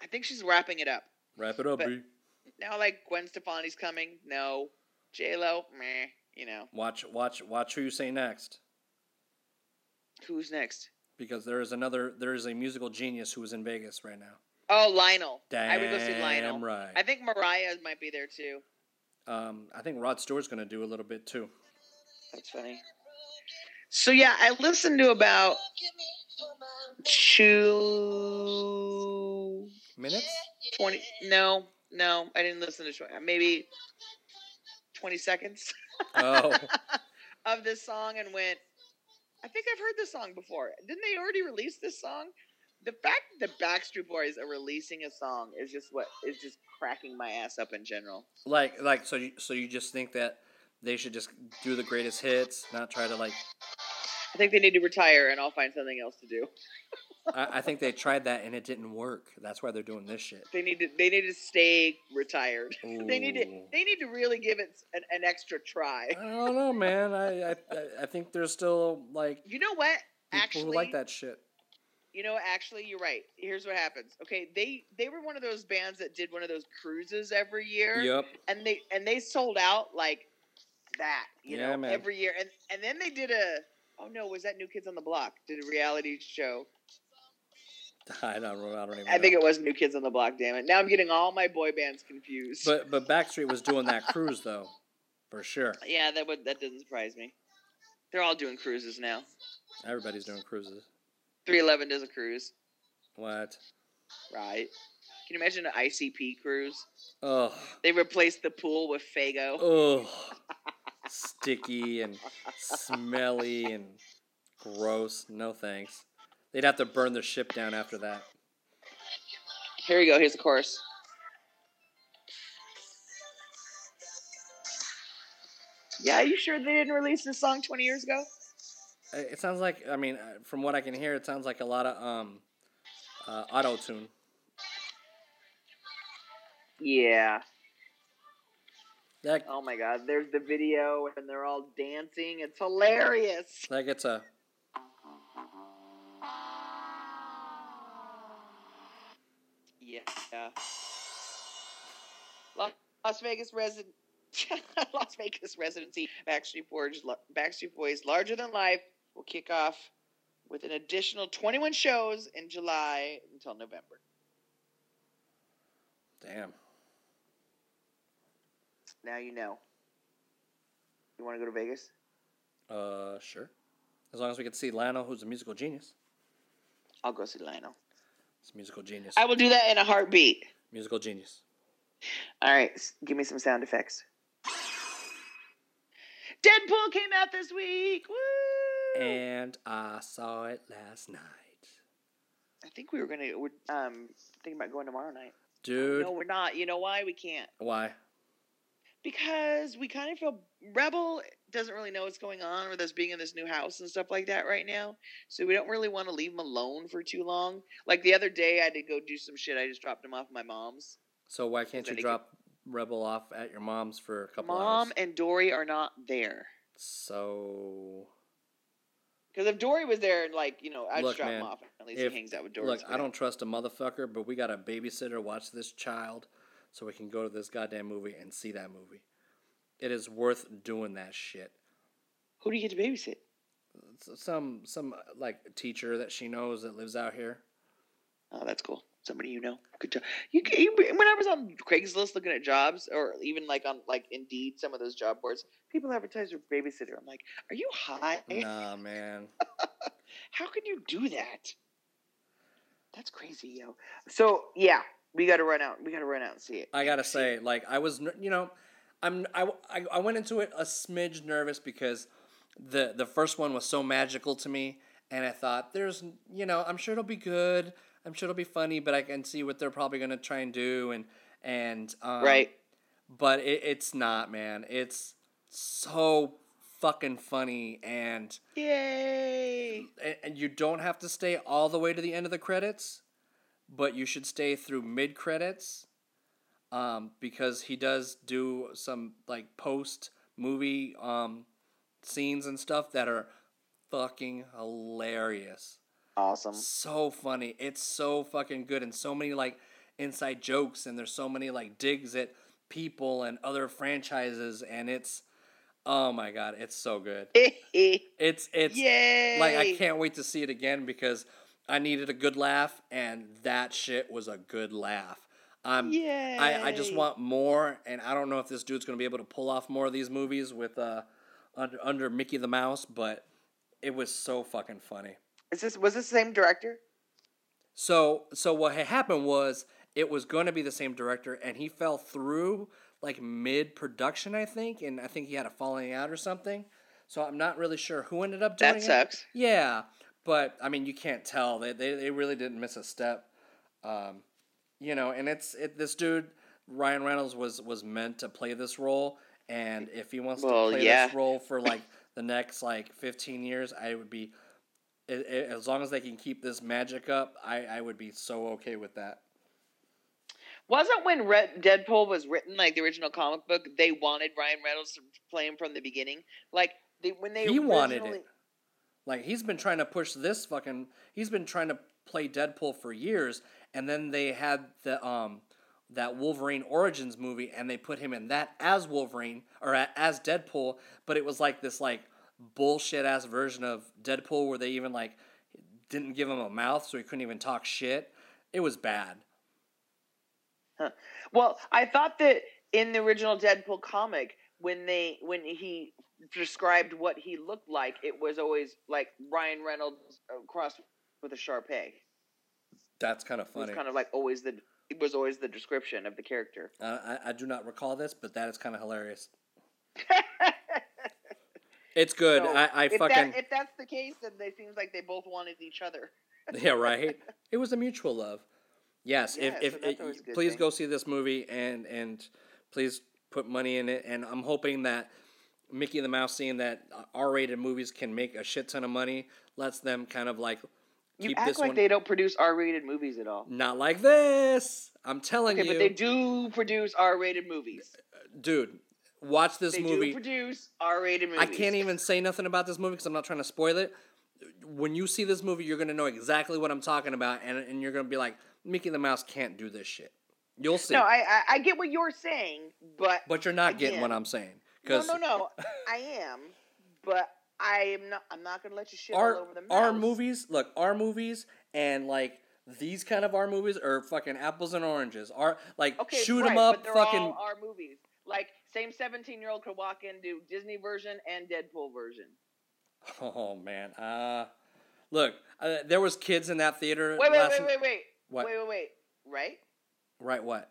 I think she's wrapping it up. wrap it up, but- B. Now, like Gwen Stefani's coming. No, J Lo. Meh. You know Watch, watch, watch who you say next, who's next? Because there is another. There is a musical genius who is in Vegas right now. Oh, Lionel. Damn I would go see Lionel. right. I think Mariah might be there too. Um, I think Rod Stewart's gonna do a little bit too. That's funny. So yeah, I listened to about two Minutes? twenty. No, no, I didn't listen to tw- maybe twenty seconds Oh, of this song and went. I think I've heard this song before. Didn't they already release this song? The fact that the Backstreet Boys are releasing a song is just what is just cracking my ass up in general. like, like, so you, so you just think that they should just do the greatest hits, not try to like. I think they need to retire, and I'll find something else to do. I, I think they tried that and it didn't work. That's why they're doing this shit. They need to. They need to stay retired. They need to. They need to really give it an, an extra try. I don't know, man. I, I I think there's still like You know what? people Actually, who like that shit. You know, actually, you're right. Here's what happens. Okay, they they were one of those bands that did one of those cruises every year, Yep. and they and they sold out like that. You Yeah, know, man. every year, and and then they did a. Oh no, was that New Kids on the Block? Did a reality show. I don't. I don't even. I think it was New Kids on the Block. Damn it! Now I'm getting all my boy bands confused. But but Backstreet was doing that cruise though, for sure. yeah, that would that doesn't surprise me. They're all doing cruises now. Everybody's doing cruises. 311 does a cruise, What? right? Can you imagine an ICP cruise? Ugh. They replaced the pool with Faygo. Ugh. Sticky and smelly and gross. No thanks. They'd have to burn the ship down after that. Here we go. Here's the chorus. Yeah, you sure they didn't release this song 20 years ago? It sounds like. I mean, uh, from what I can hear, it sounds like a lot of um, uh, auto tune. Yeah. That Oh my god, there's the video and they're all dancing. It's hilarious. Like it's a. Yeah. Las Las Vegas resident Las Vegas residency Backstreet Boys Backstreet Boys Larger Than Life will kick off with an additional 21 shows in July until November. Damn. Now you know. You want to go to Vegas? Uh, sure. As long as we can see Lionel, who's a musical genius. I'll go see Lionel. A musical genius. I will do that in a heartbeat. Musical genius. All right, give me some sound effects. Deadpool came out this week. Woo! And I saw it last night. I think we were gonna. We're um thinking about going tomorrow night. Dude, No, we're not. You know why we can't? why? Because we kind of feel Rebel doesn't really know what's going on with us being in this new house and stuff like that right now. So we don't really want to leave him alone for too long. Like the other day, I had to go do some shit. I just dropped him off at my mom's. So why can't you drop Rebel off at your mom's for a couple Mom hours? Mom and Dory are not there. So Because if Dory was there, and like you know, I'd Look, just drop man, him off. At least if- he hangs out with Dory. look, I don't trust a motherfucker, but we got a babysitter watch this child so we can go to this goddamn movie and see that movie. It is worth doing that shit. Who do you get to babysit? Some some uh, like teacher that she knows that lives out here. Oh, that's cool. Somebody you know. Good job. You, you when I was on Craigslist looking at jobs, or even like on like Indeed, some of those job boards, people advertise for babysitter. I'm like, are you high? Nah, man. How can you do that? That's crazy, yo. So yeah, we got to run out. We got to run out and see it. I gotta say, like, I was, you know, I'm, I, I, I went into it a smidge nervous because the the first one was so magical to me, and I thought, there's, you know, I'm sure it'll be good. I'm sure it'll be funny, but I can see what they're probably gonna try and do, and and um, right. but it, it's not, man. It's so fucking funny, and Yay! and- and you don't have to stay all the way to the end of the credits, but you should stay through mid credits, um, because he does do some like post movie um scenes and stuff that are fucking hilarious. Awesome. So funny. It's so fucking good, and so many like inside jokes, and there's so many like digs at people and other franchises, and it's oh my god, it's so good. Yay! It's it's like I can't wait to see it again because I needed a good laugh and that shit was a good laugh. Um, I, I just want more, and I don't know if this dude's gonna be able to pull off more of these movies with uh under under Mickey the Mouse, but it was so fucking funny. Is this was this the same director? So so what had happened was it was going to be the same director, and he fell through like mid production, I think, and I think he had a falling out or something. So I'm not really sure who ended up doing That it. sucks. Yeah, but I mean, you can't tell. They they, they really didn't miss a step. Um, you know, and it's it, this dude Ryan Reynolds was was meant to play this role, and if he wants Well, to play yeah. this role for like the next like 15 years, I would be. i i as long as they can keep this magic up, I, I would be so okay with that. Wasn't when Red, Deadpool was written, like the original comic book, they wanted Ryan Reynolds to play him from the beginning. Like they when they He wanted it. Like he's been trying to push this fucking. He's been trying to play Deadpool for years, and then they had the um that Wolverine Origins movie, and they put him in that as Wolverine or as Deadpool, but it was like this like bullshit ass version of Deadpool where they even like didn't give him a mouth, so he couldn't even talk shit. It was bad. Well, I thought that in the original Deadpool comic, when they when he described what he looked like, it was always like Ryan Reynolds uh, crossed with a Shar-Pei. That's kind of It was funny. kind of like always the it was always the description of the character. uh, I, I do not recall this, but that is kind of hilarious. It's good. So, I, I if fucking that, if that's the case, then it seems like they both wanted each other. yeah, right. It was a mutual love. Yes, Yeah, if so if always please thing. go see this movie and and please put money in it. And I'm hoping that Mickey and the Mouse, seeing that R-rated movies can make a shit ton of money, lets them kind of like You keep act like one. they don't produce R-rated movies at all. Not like this. I'm telling Okay, you, but they do produce R-rated movies. dude. Watch this They movie. do produce R-rated movies. I can't even say nothing about this movie because I'm not trying to spoil it. When you see this movie, you're gonna know exactly what I'm talking about, and, and you're gonna be like, Mickey the Mouse can't do this shit. You'll see. No, I, I I get what you're saying, but but you're not getting what I'm saying. no, Because no, no, I am, but I am not. I'm not gonna let you shit our all over the our mouse. movies, look, our movies, and like these kind of our movies are fucking apples and oranges. Our like Okay, shoot 'em right, up, but fucking. our movies. Like same 17 year old could walk in do Disney version and Deadpool version. Oh man, uh, look, uh, there was kids in that theater. Wait, wait, last wait, wait, wait, What? wait, wait, wait. Right? Right, what?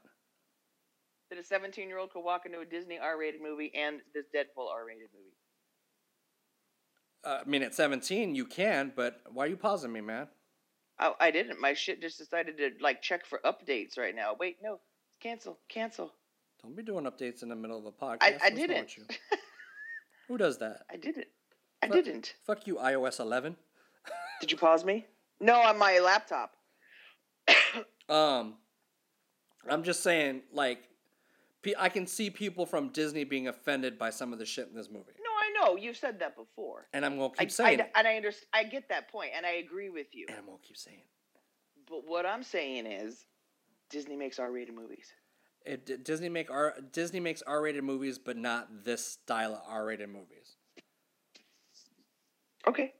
That a 17 year old could walk into a Disney R rated movie and this Deadpool R rated movie. I mean, at 17 you can, but why are you pausing me, man? Oh, I didn't. My shit just decided to like check for updates right now. Wait, no, cancel, cancel. Don't be doing updates in the middle of a podcast. I, I didn't. you? Who does that? I didn't. I Fuck- didn't. Fuck you, iOS 11. Did you pause me? No, on my laptop. Um, I'm just saying, like, I can see people from Disney being offended by some of the shit in this movie, No, you've said that before. and I'm gonna I, keep saying I, it, and I understand. I get that point, and I agree with you. and I'm gonna keep saying it. But what I'm saying is, Disney makes R-rated movies. It, Disney make R Disney makes R-rated movies, but not this style of R-rated movies. Okay.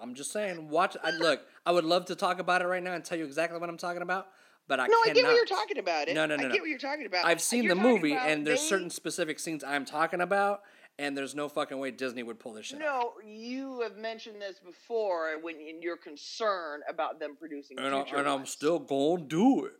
I'm just saying. Watch. I look. I would love to talk about it right now and tell you exactly what I'm talking about, but I no, I get what you're talking about. It. No, no, no, I no. get what you're talking about. I've seen You're the movie, and there's they- certain specific scenes I'm talking about, and there's no fucking way Disney would pull this shit. No, you have mentioned this before when in your concern about them producing And, I, and I'm still gonna do it.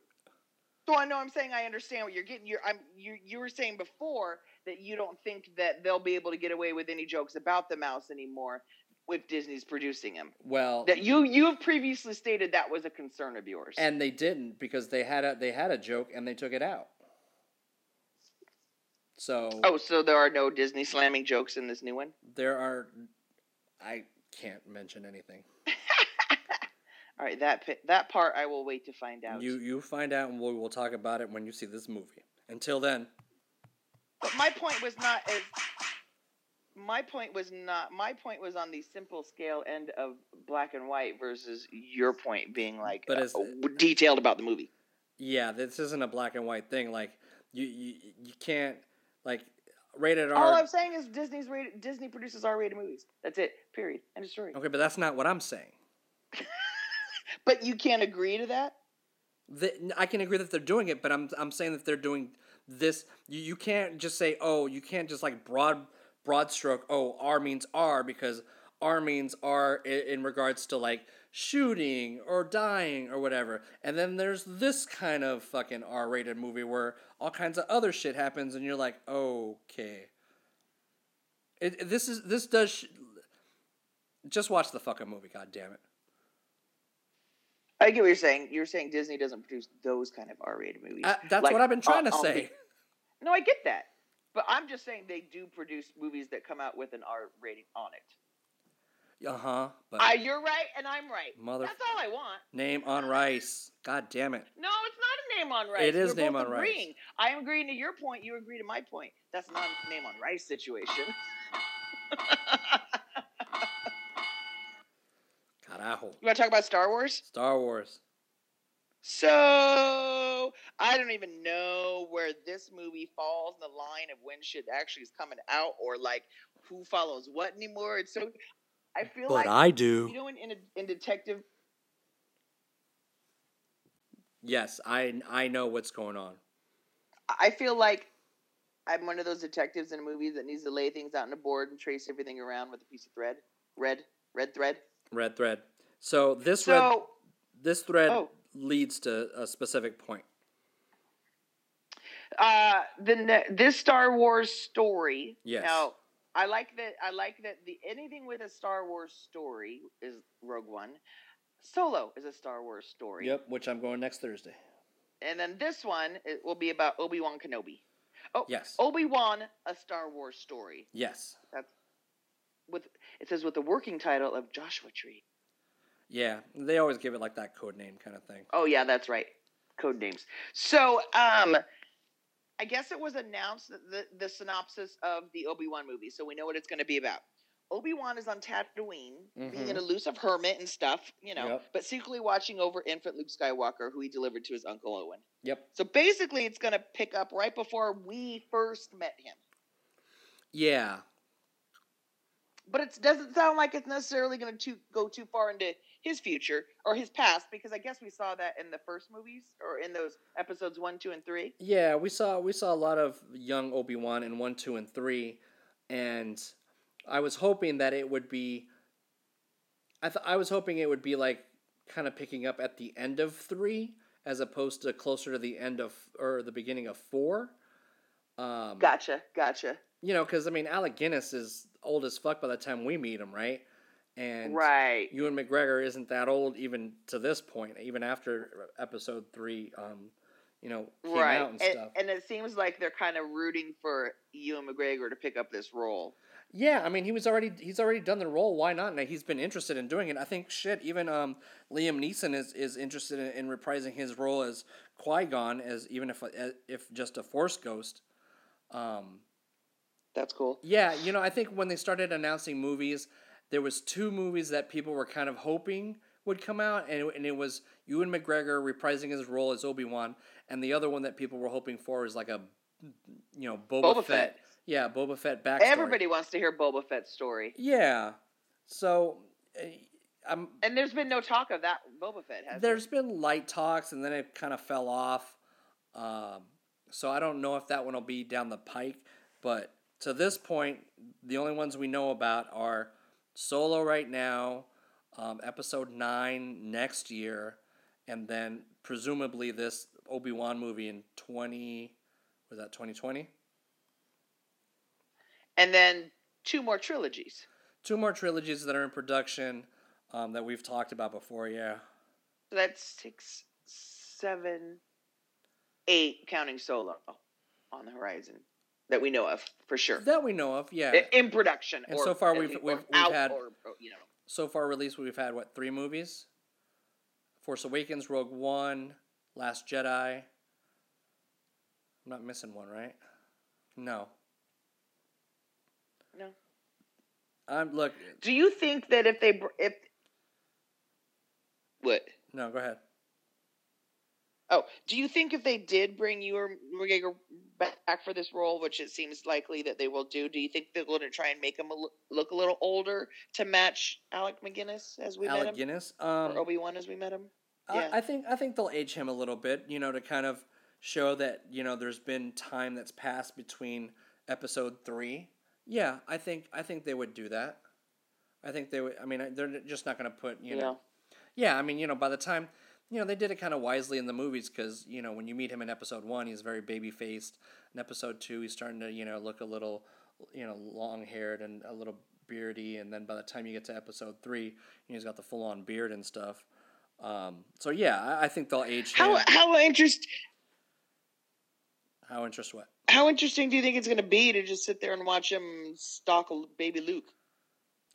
So I know I'm saying I understand what you're getting. You're I'm you you were saying before that you don't think that they'll be able to get away with any jokes about the mouse anymore if Disney's producing them. Well, That you you have previously stated that was a concern of yours. and they didn't because they had a they had a joke and they took it out. So oh, so there are no Disney slamming jokes in this new one. there are, I can't mention anything. All right, that that part I will wait to find out. You you find out and we will talk about it when you see this movie. Until then, But my point was not as. My point was not. My point was on the simple scale end of black and white versus your point being like But is- uh, detailed about the movie. yeah, this isn't a black and white thing. Like you you, you can't like rated R. All I'm saying is Disney's rated, Disney produces R-rated movies. That's it. Period. End of story. Okay, but that's not what I'm saying. But you can't agree to that. The, I can agree that they're doing it, but I'm I'm saying that they're doing this. You, you can't just say, oh, you can't just like broad broad stroke. Oh, R means R because R means R in, in regards to like shooting or dying or whatever. And then there's this kind of fucking R rated movie where all kinds of other shit happens, and you're like, okay. It, this is this does. Sh- just watch the fucking movie, god damn it. I get what you're saying. You're saying Disney doesn't produce those kind of R-rated movies. Uh, that's Like, what I've been trying to on- on say. the- no, I get that. But I'm just saying they do produce movies that come out with an R rating on it. Uh huh. But I, you're right, and I'm right. Mother- That's all I want. name on rice. God damn it. No, it's not a name on rice. It is name on rice. agreeing. I am agreeing to your point. You agree to my point. That's not a name on rice situation. Carajo. You want to talk about Star Wars? Star Wars. So I don't even know where this movie falls in the line of when shit actually is coming out, or like who follows what anymore. It's so I feel like I do. you know in in, a, in detective. Yes, I I know what's going on. I feel like I'm one of those detectives in a movie that needs to lay things out on a board and trace everything around with a piece of thread, red, red thread. Red thread. So this red this thread Oh. leads to a specific point. uh the this Star Wars story. Yes. Now I like that. I like that the anything with a Star Wars story is Rogue One. Solo is a Star Wars story. Yep, which I'm going next Thursday. And then this one it will be about Obi Wan Kenobi. Oh Yes. Obi Wan, a Star Wars story. Yes. That's with it says with the working title of Joshua Tree. Yeah, they always give it like that code name kind of thing. Oh yeah, that's right. Code names. So, um, I guess it was announced that the the synopsis of the Obi Wan movie, so we know what it's going to be about. Obi Wan is on Tatooine, being an Mhm. elusive hermit and stuff, you know, Yep. but secretly watching over infant Luke Skywalker, who he delivered to his uncle Owen. Yep. So basically, it's going to pick up right before we first met him. Yeah. But it doesn't sound like it's necessarily going to go too far into his future or his past, because I guess we saw that in the first movies or in those episodes one, two, and three. Yeah, we saw we saw a lot of young Obi Wan in one, two, and three, and I was hoping that it would be. I th- I was hoping it would be like kind of picking up at the end of three, as opposed to closer to the end of or the beginning of four. Um, Gotcha, gotcha. You know, because I mean, Alec Guinness is old as fuck by the time we meet him, right? And right. Ewan McGregor isn't that old even to this point, even after episode three. Um, you know, came right. out and and, stuff. and it seems like they're kind of rooting for Ewan McGregor to pick up this role. Yeah, I mean, he was already he's already done the role. Why not? And he's been interested in doing it. I think shit. Even um, Liam Neeson is, is interested in, in reprising his role as Qui Gon, as even if a- if just a Force ghost. Um, That's cool. yeah, you know, I think when they started announcing movies, there was two movies that people were kind of hoping would come out, and it, and it was Ewan McGregor reprising his role as Obi Wan, and the other one that people were hoping for is like a, you know, Boba, Boba Fett. Fett. Yeah, Boba Fett backstory. Everybody wants to hear Boba Fett's story. Yeah. So, uh, I'm And there's been no talk of that Boba Fett, has there? there's been light talks and then it kind of fell off. Um, so I don't know if that one will be down the pike, but to this point, the only ones we know about are Solo right now, um, Episode nine next year, and then presumably this Obi Wan movie in twenty. Was that twenty twenty? And then two more trilogies. Two more trilogies that are in production um, that we've talked about before. Yeah. So that's six, seven, eight, counting Solo on the horizon that we know of for sure. That we know of, yeah. In production. And so far we've- we've- we've had- or, or, you know. so far released we've had what three movies force awakens rogue one last jedi i'm not missing one right no No. i'm look Do you think that if they if what? no go ahead Oh, do you think if they did bring Ewan McGregor back for this role, which it seems likely that they will do, do you think they're going to try and make him look a little older to match Alec McGinnis as we met him, guinness? Or um Obi Wan as we met him? Yeah. I think i think they'll age him a little bit you know to kind of show that you know there's been time that's passed between episode three. Yeah i think i think they would do that. I think they would i mean they're just not going to put you know. Yeah, I mean, you know, by the time, you know, they did it kind of wisely in the movies because, you know, when you meet him in episode one, he's very baby faced. In episode two, he's starting to, you know, look a little, you know, long haired and a little beardy. And then by the time you get to episode three, you know, he's got the full on beard and stuff. Um, so yeah, I, I think they'll age How him. how interest How interest what? how interesting do you think it's going to be to just sit there and watch him stalk a baby Luke?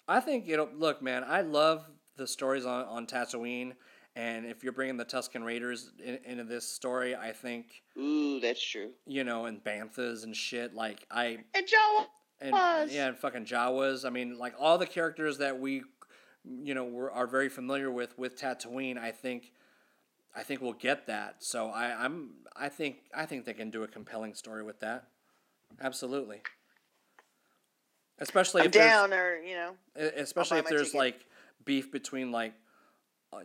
I think it'll look, man. I love the stories on on Tatooine, and if you're bringing the Tusken Raiders in, into this story, I think Ooh, that's true. you know, and banthas and shit. Like I And Joe, and yeah, and fucking Jawas. I mean, like all the characters that we, you know, were are very familiar with with Tatooine. I think, I think we'll get that. So I, I'm, I think, I think they can do a compelling story with that. Absolutely. Especially I'm if there's- down, or you know, especially if there's ticket. like beef between like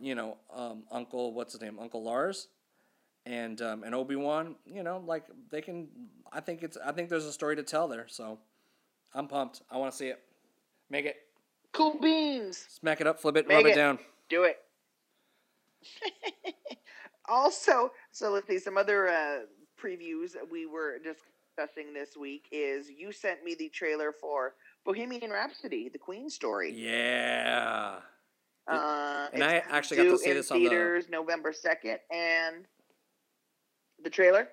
you know um, uncle what's his name uncle lars and um, and obi-wan you know like they can i think it's i think there's a story to tell there so i'm pumped i want to see it make it cool beans. smack it up flip it Make rub it it. down Do it. also, so let's see some other uh, previews we were discussing this week. Is you sent me the trailer for Bohemian Rhapsody, the Queen story. yeah Uh, and I actually got to see this on the- theaters November second, and the trailer.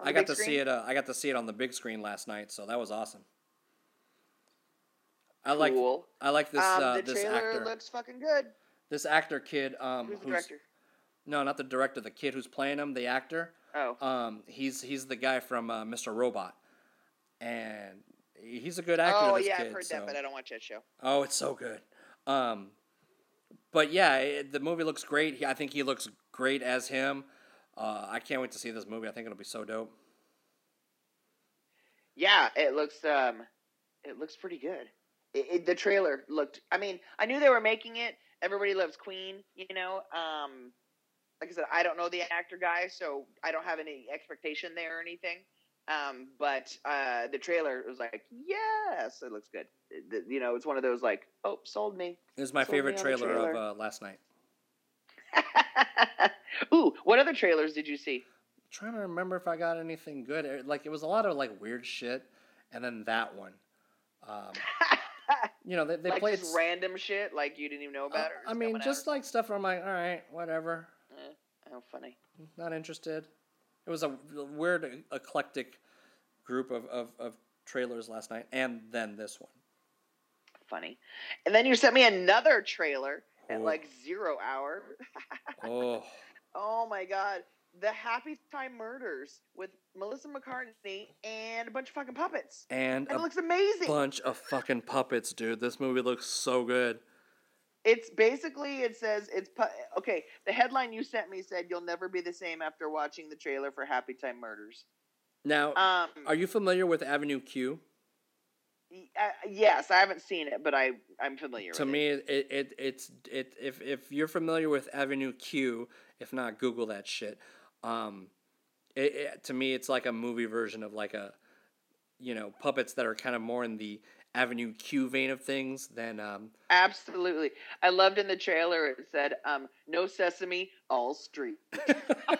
on i got to see it uh, i got to see it on the big screen last night so that was awesome i like Cool. i like this um, uh, this trailer actor looks fucking good. this actor kid um Who's the who's director? no not the director the kid who's playing him the actor Oh, Um, he's he's the guy from uh, Mr. Robot, and he's a good actor. oh yeah, kid, I've heard so- that, but I don't watch that show. Oh, it's so good. Um, but yeah, it, the movie looks great. He, I think he looks great as him. Uh, I can't wait to see this movie. I think it'll be so dope. Yeah, it looks um, it looks pretty good. It, it, the trailer looked. I mean, I knew they were making it. Everybody loves Queen, you know. Um, like I said, I don't know the actor guy, so I don't have any expectation there or anything. Um, but uh, the trailer was like, yes, it looks good. It- you know, it's one of those like, oh, sold me. It was my Sold favorite the trailer, of uh, last night. Ooh, what other trailers did you see? trying to remember if I got anything good. Like it was a lot of like weird shit, and then that one. Um, you know, they, they like played. just random shit, like you didn't even know uh, about it. or I mean, just out. like stuff where I'm like, all right, whatever. Eh, oh, funny. not interested. It was a weird eclectic group of, of, of trailers last night, and then this one. funny. And then you sent me another trailer at Oh. like zero hour. Oh, oh my god. The Happy Time Murders with Melissa McCartney and a bunch of fucking puppets. and And it looks amazing. bunch of fucking puppets, dude. This movie looks so good. It's basically it says it's okay. The headline you sent me said you'll never be the same after watching the trailer for Happytime Murders. Now, Um, are you familiar with Avenue Q? Uh, yes, I haven't seen it, but I I'm familiar. to with me it. it, it it's it if if you're familiar with avenue q if not google that shit um it, it to me it's like a movie version of like a you know puppets that are kind of more in the avenue q vein of things than um absolutely. I loved in the trailer it said, um, "No sesame, all street."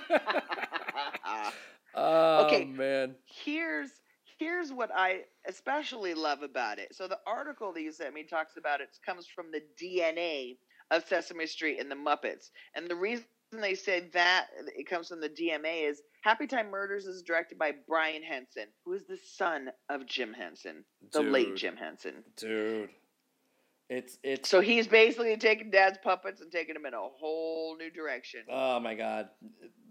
oh Okay. man here's here's what I especially love about it. So the article that you sent me talks about it comes from the DNA of Sesame Street and the Muppets, and the reason they say that it comes from the DMA is Happytime Murders is directed by Brian Henson, who is the son of Jim Henson, the late Jim Henson. dude it's it's So he's basically taking Dad's puppets and taking them in a whole new direction. oh my god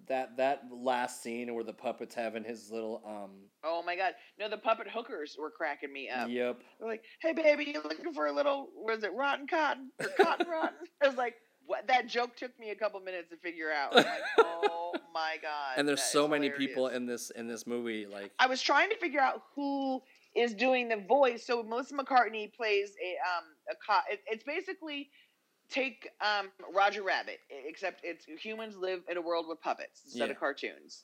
that that last scene where the puppets having his little um Oh my God! No, the puppet hookers were cracking me up. yep They're like, "Hey, baby, you looking for a little? Was it rotten cotton or cotton rotten?" I was like, "What?" That joke took me a couple minutes to figure out. Like, "Oh my god!" and there's so many hilarious. people in this in this movie like I was trying to figure out who is doing the voice. So Melissa McCartney plays a um a co- it, It's basically take um Roger Rabbit, except it's humans live in a world with puppets instead Yeah. of cartoons.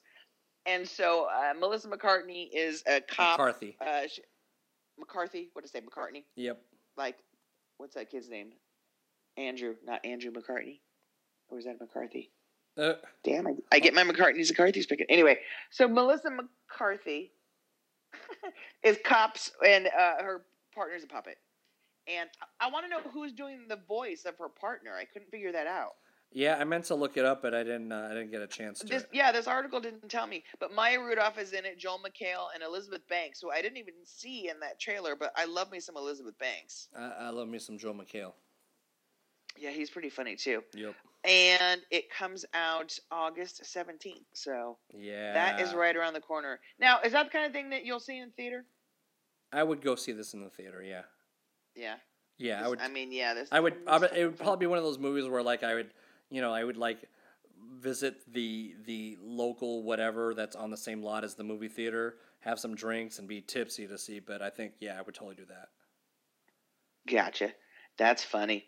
And so uh, Melissa McCartney is a cop. mccarthy Uh, she, McCarthy. What to say, McCartney? yep like what's that kid's name? Andrew, not Andrew McCartney. Or is that McCarthy? Uh, Damn, I, I get my McCartney's McCarthy's picking. Anyway, so Melissa McCarthy is cops and uh, her partner's a puppet. And I, I want to know who's doing the voice of her partner. I couldn't figure that out. Yeah, I meant to look it up, but I didn't. Uh, I didn't get a chance to. This, yeah, this article didn't tell me, but Maya Rudolph is in it, Joel McHale, and Elizabeth Banks, who I didn't even see in that trailer. But I love me some Elizabeth Banks. I, I love me some Joel McHale. Yeah, he's pretty funny too. Yep. and it comes out August 17th. So Yeah. that is right around the corner. Now, is that the kind of thing that you'll see in theater? I would go see this in the theater. Yeah. Yeah. Yeah, I would. I mean, yeah. This. I would. I would. It would probably be one of those movies where, like, I would, you know, I would like visit the the local whatever that's on the same lot as the movie theater, have some drinks, and be tipsy to see. But I think, yeah, I would totally do that. Gotcha. That's funny.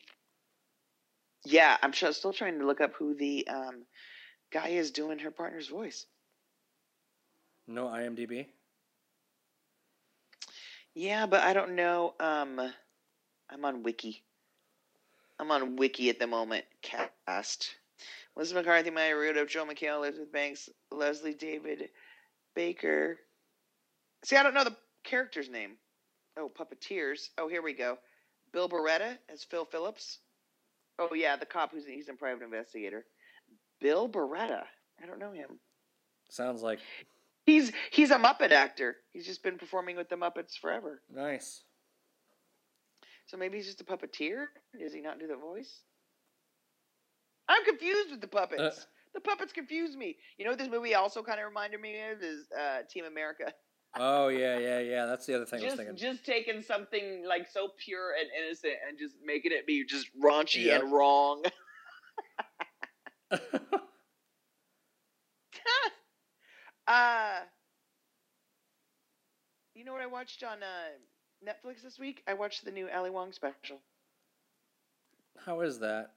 Yeah, I'm still trying to look up who the um, guy is doing her partner's voice. No IMDb. Yeah, but I don't know. Um, I'm on Wiki. I'm on Wiki at the moment. Cast. Melissa McCarthy, Maya Rudolph, Joe McHale, Elizabeth Banks, Leslie David Baker. See, I don't know the character's name. Oh, puppeteers. Oh, here we go. Bill Barretta as Phil Phillips. Oh yeah, the cop who's he's a private investigator. Bill Barretta. I don't know him. Sounds like He's he's a Muppet actor. He's just been performing with the Muppets forever. nice. So maybe he's just a puppeteer? Does he not do the voice? I'm confused with the puppets. Uh. the puppets confuse me. You know what this movie also kind of reminded me of is uh, Team America. Oh yeah, yeah, yeah. That's the other thing I was Just thinking. just taking something like so pure and innocent and just making it be just raunchy Yep. and wrong. uh You know what I watched on uh, Netflix this week? I watched the new Ali Wong special. How is that?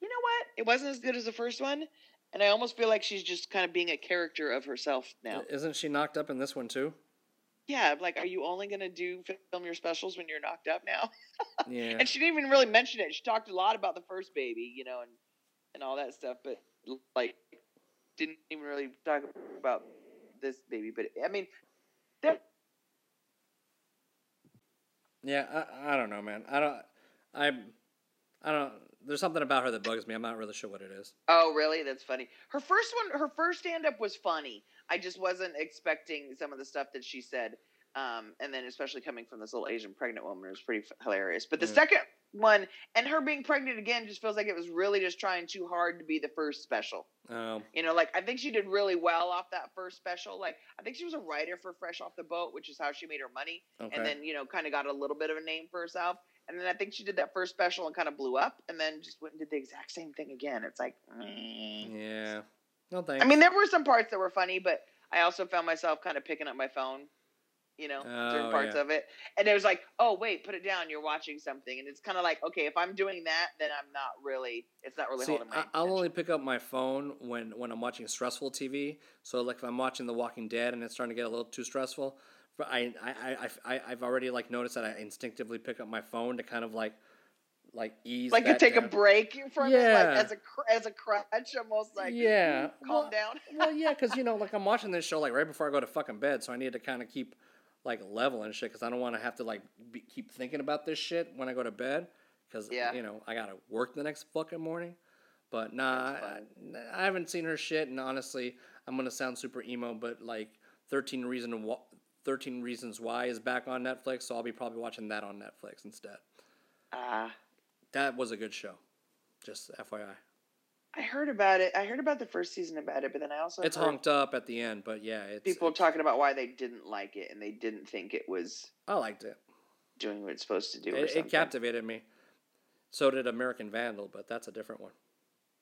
you know what? It wasn't as good as the first one, and I almost feel like she's just kind of being a character of herself now. Isn't she knocked up in this one too? Yeah, I'm like, are you only gonna do film your specials when you're knocked up now? Yeah. And she didn't even really mention it. She talked a lot about the first baby, you know, and and all that stuff, but like didn't even really talk about this baby. But I mean, that Yeah, I, I don't know, man. I don't. I'm. I don't. There's something about her that bugs me. I'm not really sure what it is. Oh, really? That's funny. Her first one, her first stand up was funny. I just wasn't expecting some of the stuff that she said. Um, and then especially coming from this little Asian pregnant woman, it was pretty f- hilarious. But the second one, and her being pregnant again, just feels like it was really just trying too hard to be the first special. Um. You know, like I think she did really well off that first special. Like I think she was a writer for Fresh Off the Boat, which is how she made her money. Okay. And then you know, kind of got a little bit of a name for herself. And then I think she did that first special and kind of blew up, and then just went and did the exact same thing again. It's like. meh. yeah. No thanks. I mean, there were some parts that were funny, but I also found myself kind of picking up my phone You know, Oh, certain parts yeah. of it, and it was like, oh wait, put it down. You're watching something, and it's kind of like, okay, if I'm doing that, then I'm not really. It's not really See, holding my. I, I'll attention. only pick up my phone when when I'm watching stressful TV. So like if I'm watching The Walking Dead and it's starting to get a little too stressful, I I I I I've already like noticed that I instinctively pick up my phone to kind of like like ease like you that take a break from it, like as a as a crutch, almost like Yeah. calm Well- down. well, yeah, because you know, like I'm watching this show like right before I go to fucking bed, so I need to kind of keep like level and shit because I don't want to have to like be, keep thinking about this shit when I go to bed because Yeah. you know I gotta work the next fucking morning. But nah, I, I haven't seen her shit, and honestly, I'm gonna sound super emo, but like 13 reason Wh- 13 reasons why is back on Netflix, so I'll be probably watching that on Netflix instead. Ah. That was a good show, just FYI. I heard about it. I heard about the first season about it, but then I also It's honked up at the end, but yeah, it's people it's- talking about why they didn't like it and they didn't think it was I liked it. doing what it's supposed to do. It, it captivated me. So did American Vandal, but that's a different one.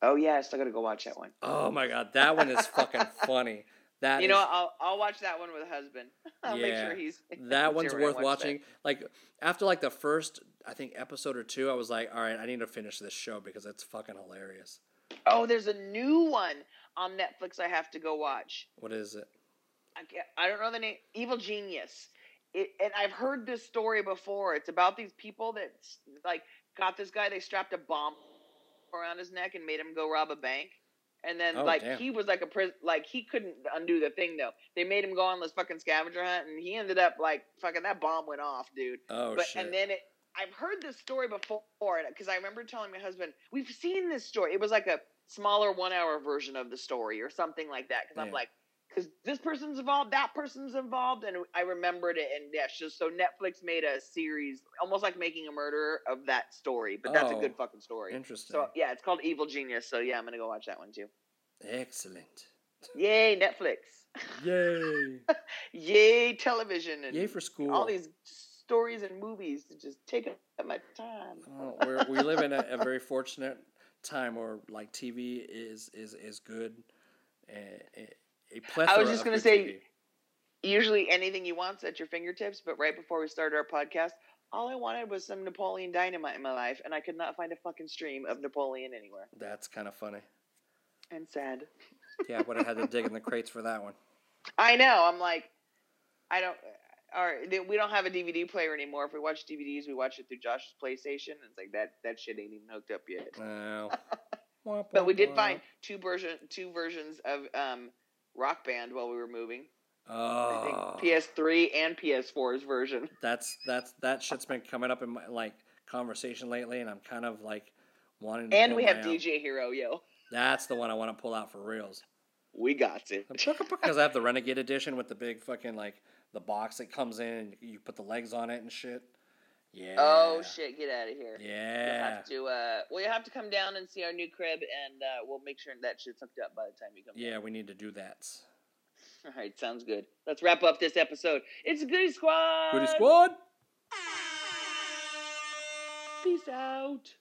Oh yeah, I still got to go watch that one. Oh my god, that one is fucking funny. That you know, is- what, I'll I'll watch that one with a husband. I'll make Yeah. sure he's that one's worth watch watching. Like after like the first, I think episode or two, I was like, all right, I need to finish this show because it's fucking hilarious. Oh, there's a new one on Netflix. I have to go watch. What is it? I, can't- I don't know the name. Evil Genius. It, and I've heard this story before. It's about these people that like got this guy. They strapped a bomb around his neck and made him go rob a bank. And then Oh, like damn. he was like a pris- like he couldn't undo the thing though. They made him go on this fucking scavenger hunt, and he ended up like fucking that bomb went off, dude. Oh but shit. and then it I've heard this story before because I remember telling my husband we've seen this story. It was like a smaller one hour version of the story or something like that. Because I'm like, because this person's involved, that person's involved, and I remembered it. And yeah, just so Netflix made a series, almost like Making a Murderer of that story. But that's a Oh, good fucking story. Interesting. So yeah, it's called Evil Genius. So yeah, I'm gonna go watch that one too. Excellent. Yay, Netflix! Yay! Yay, television! And Yay for school. all these stories and movies to just take up my time. Oh, we're, we live in a, a very fortunate time where like TV is is is good. A, a, a plethora just gonna say- TV. usually anything you want's at your fingertips, but right before we started our podcast, all I wanted was some Napoleon Dynamite in my life, and I could not find a fucking stream of Napoleon anywhere. that's kind of funny. And sad. Yeah, I would have had to dig in the crates for that one. I know. I'm like, I don't. All right, th- we don't have a DVD player anymore. If we watch DVDs, we watch it through Josh's PlayStation. And it's like that. That shit ain't even hooked up yet. Womp, But we did find two version, two versions of um, Rock Band while we were moving. I Oh, think PS3 and PS4's version. that's that's that shit's been coming up in my like conversation lately, and I'm kind of like wanting. To And we have out. DJ Hero, yo. That's the one I want to pull out for reals. We got it. Because I have the Renegade edition with the big fucking like the box that comes in, and you put the legs on it and shit. Yeah. Oh shit! Get out of here. Yeah. You'll have to. Uh, well, you have to come down and see our new crib, and uh, we'll make sure that shit's hooked up by the time you come. Yeah, we need to do that. All right, sounds good. Let's wrap up this episode. It's a Goody Squad. Goody squad. Peace out.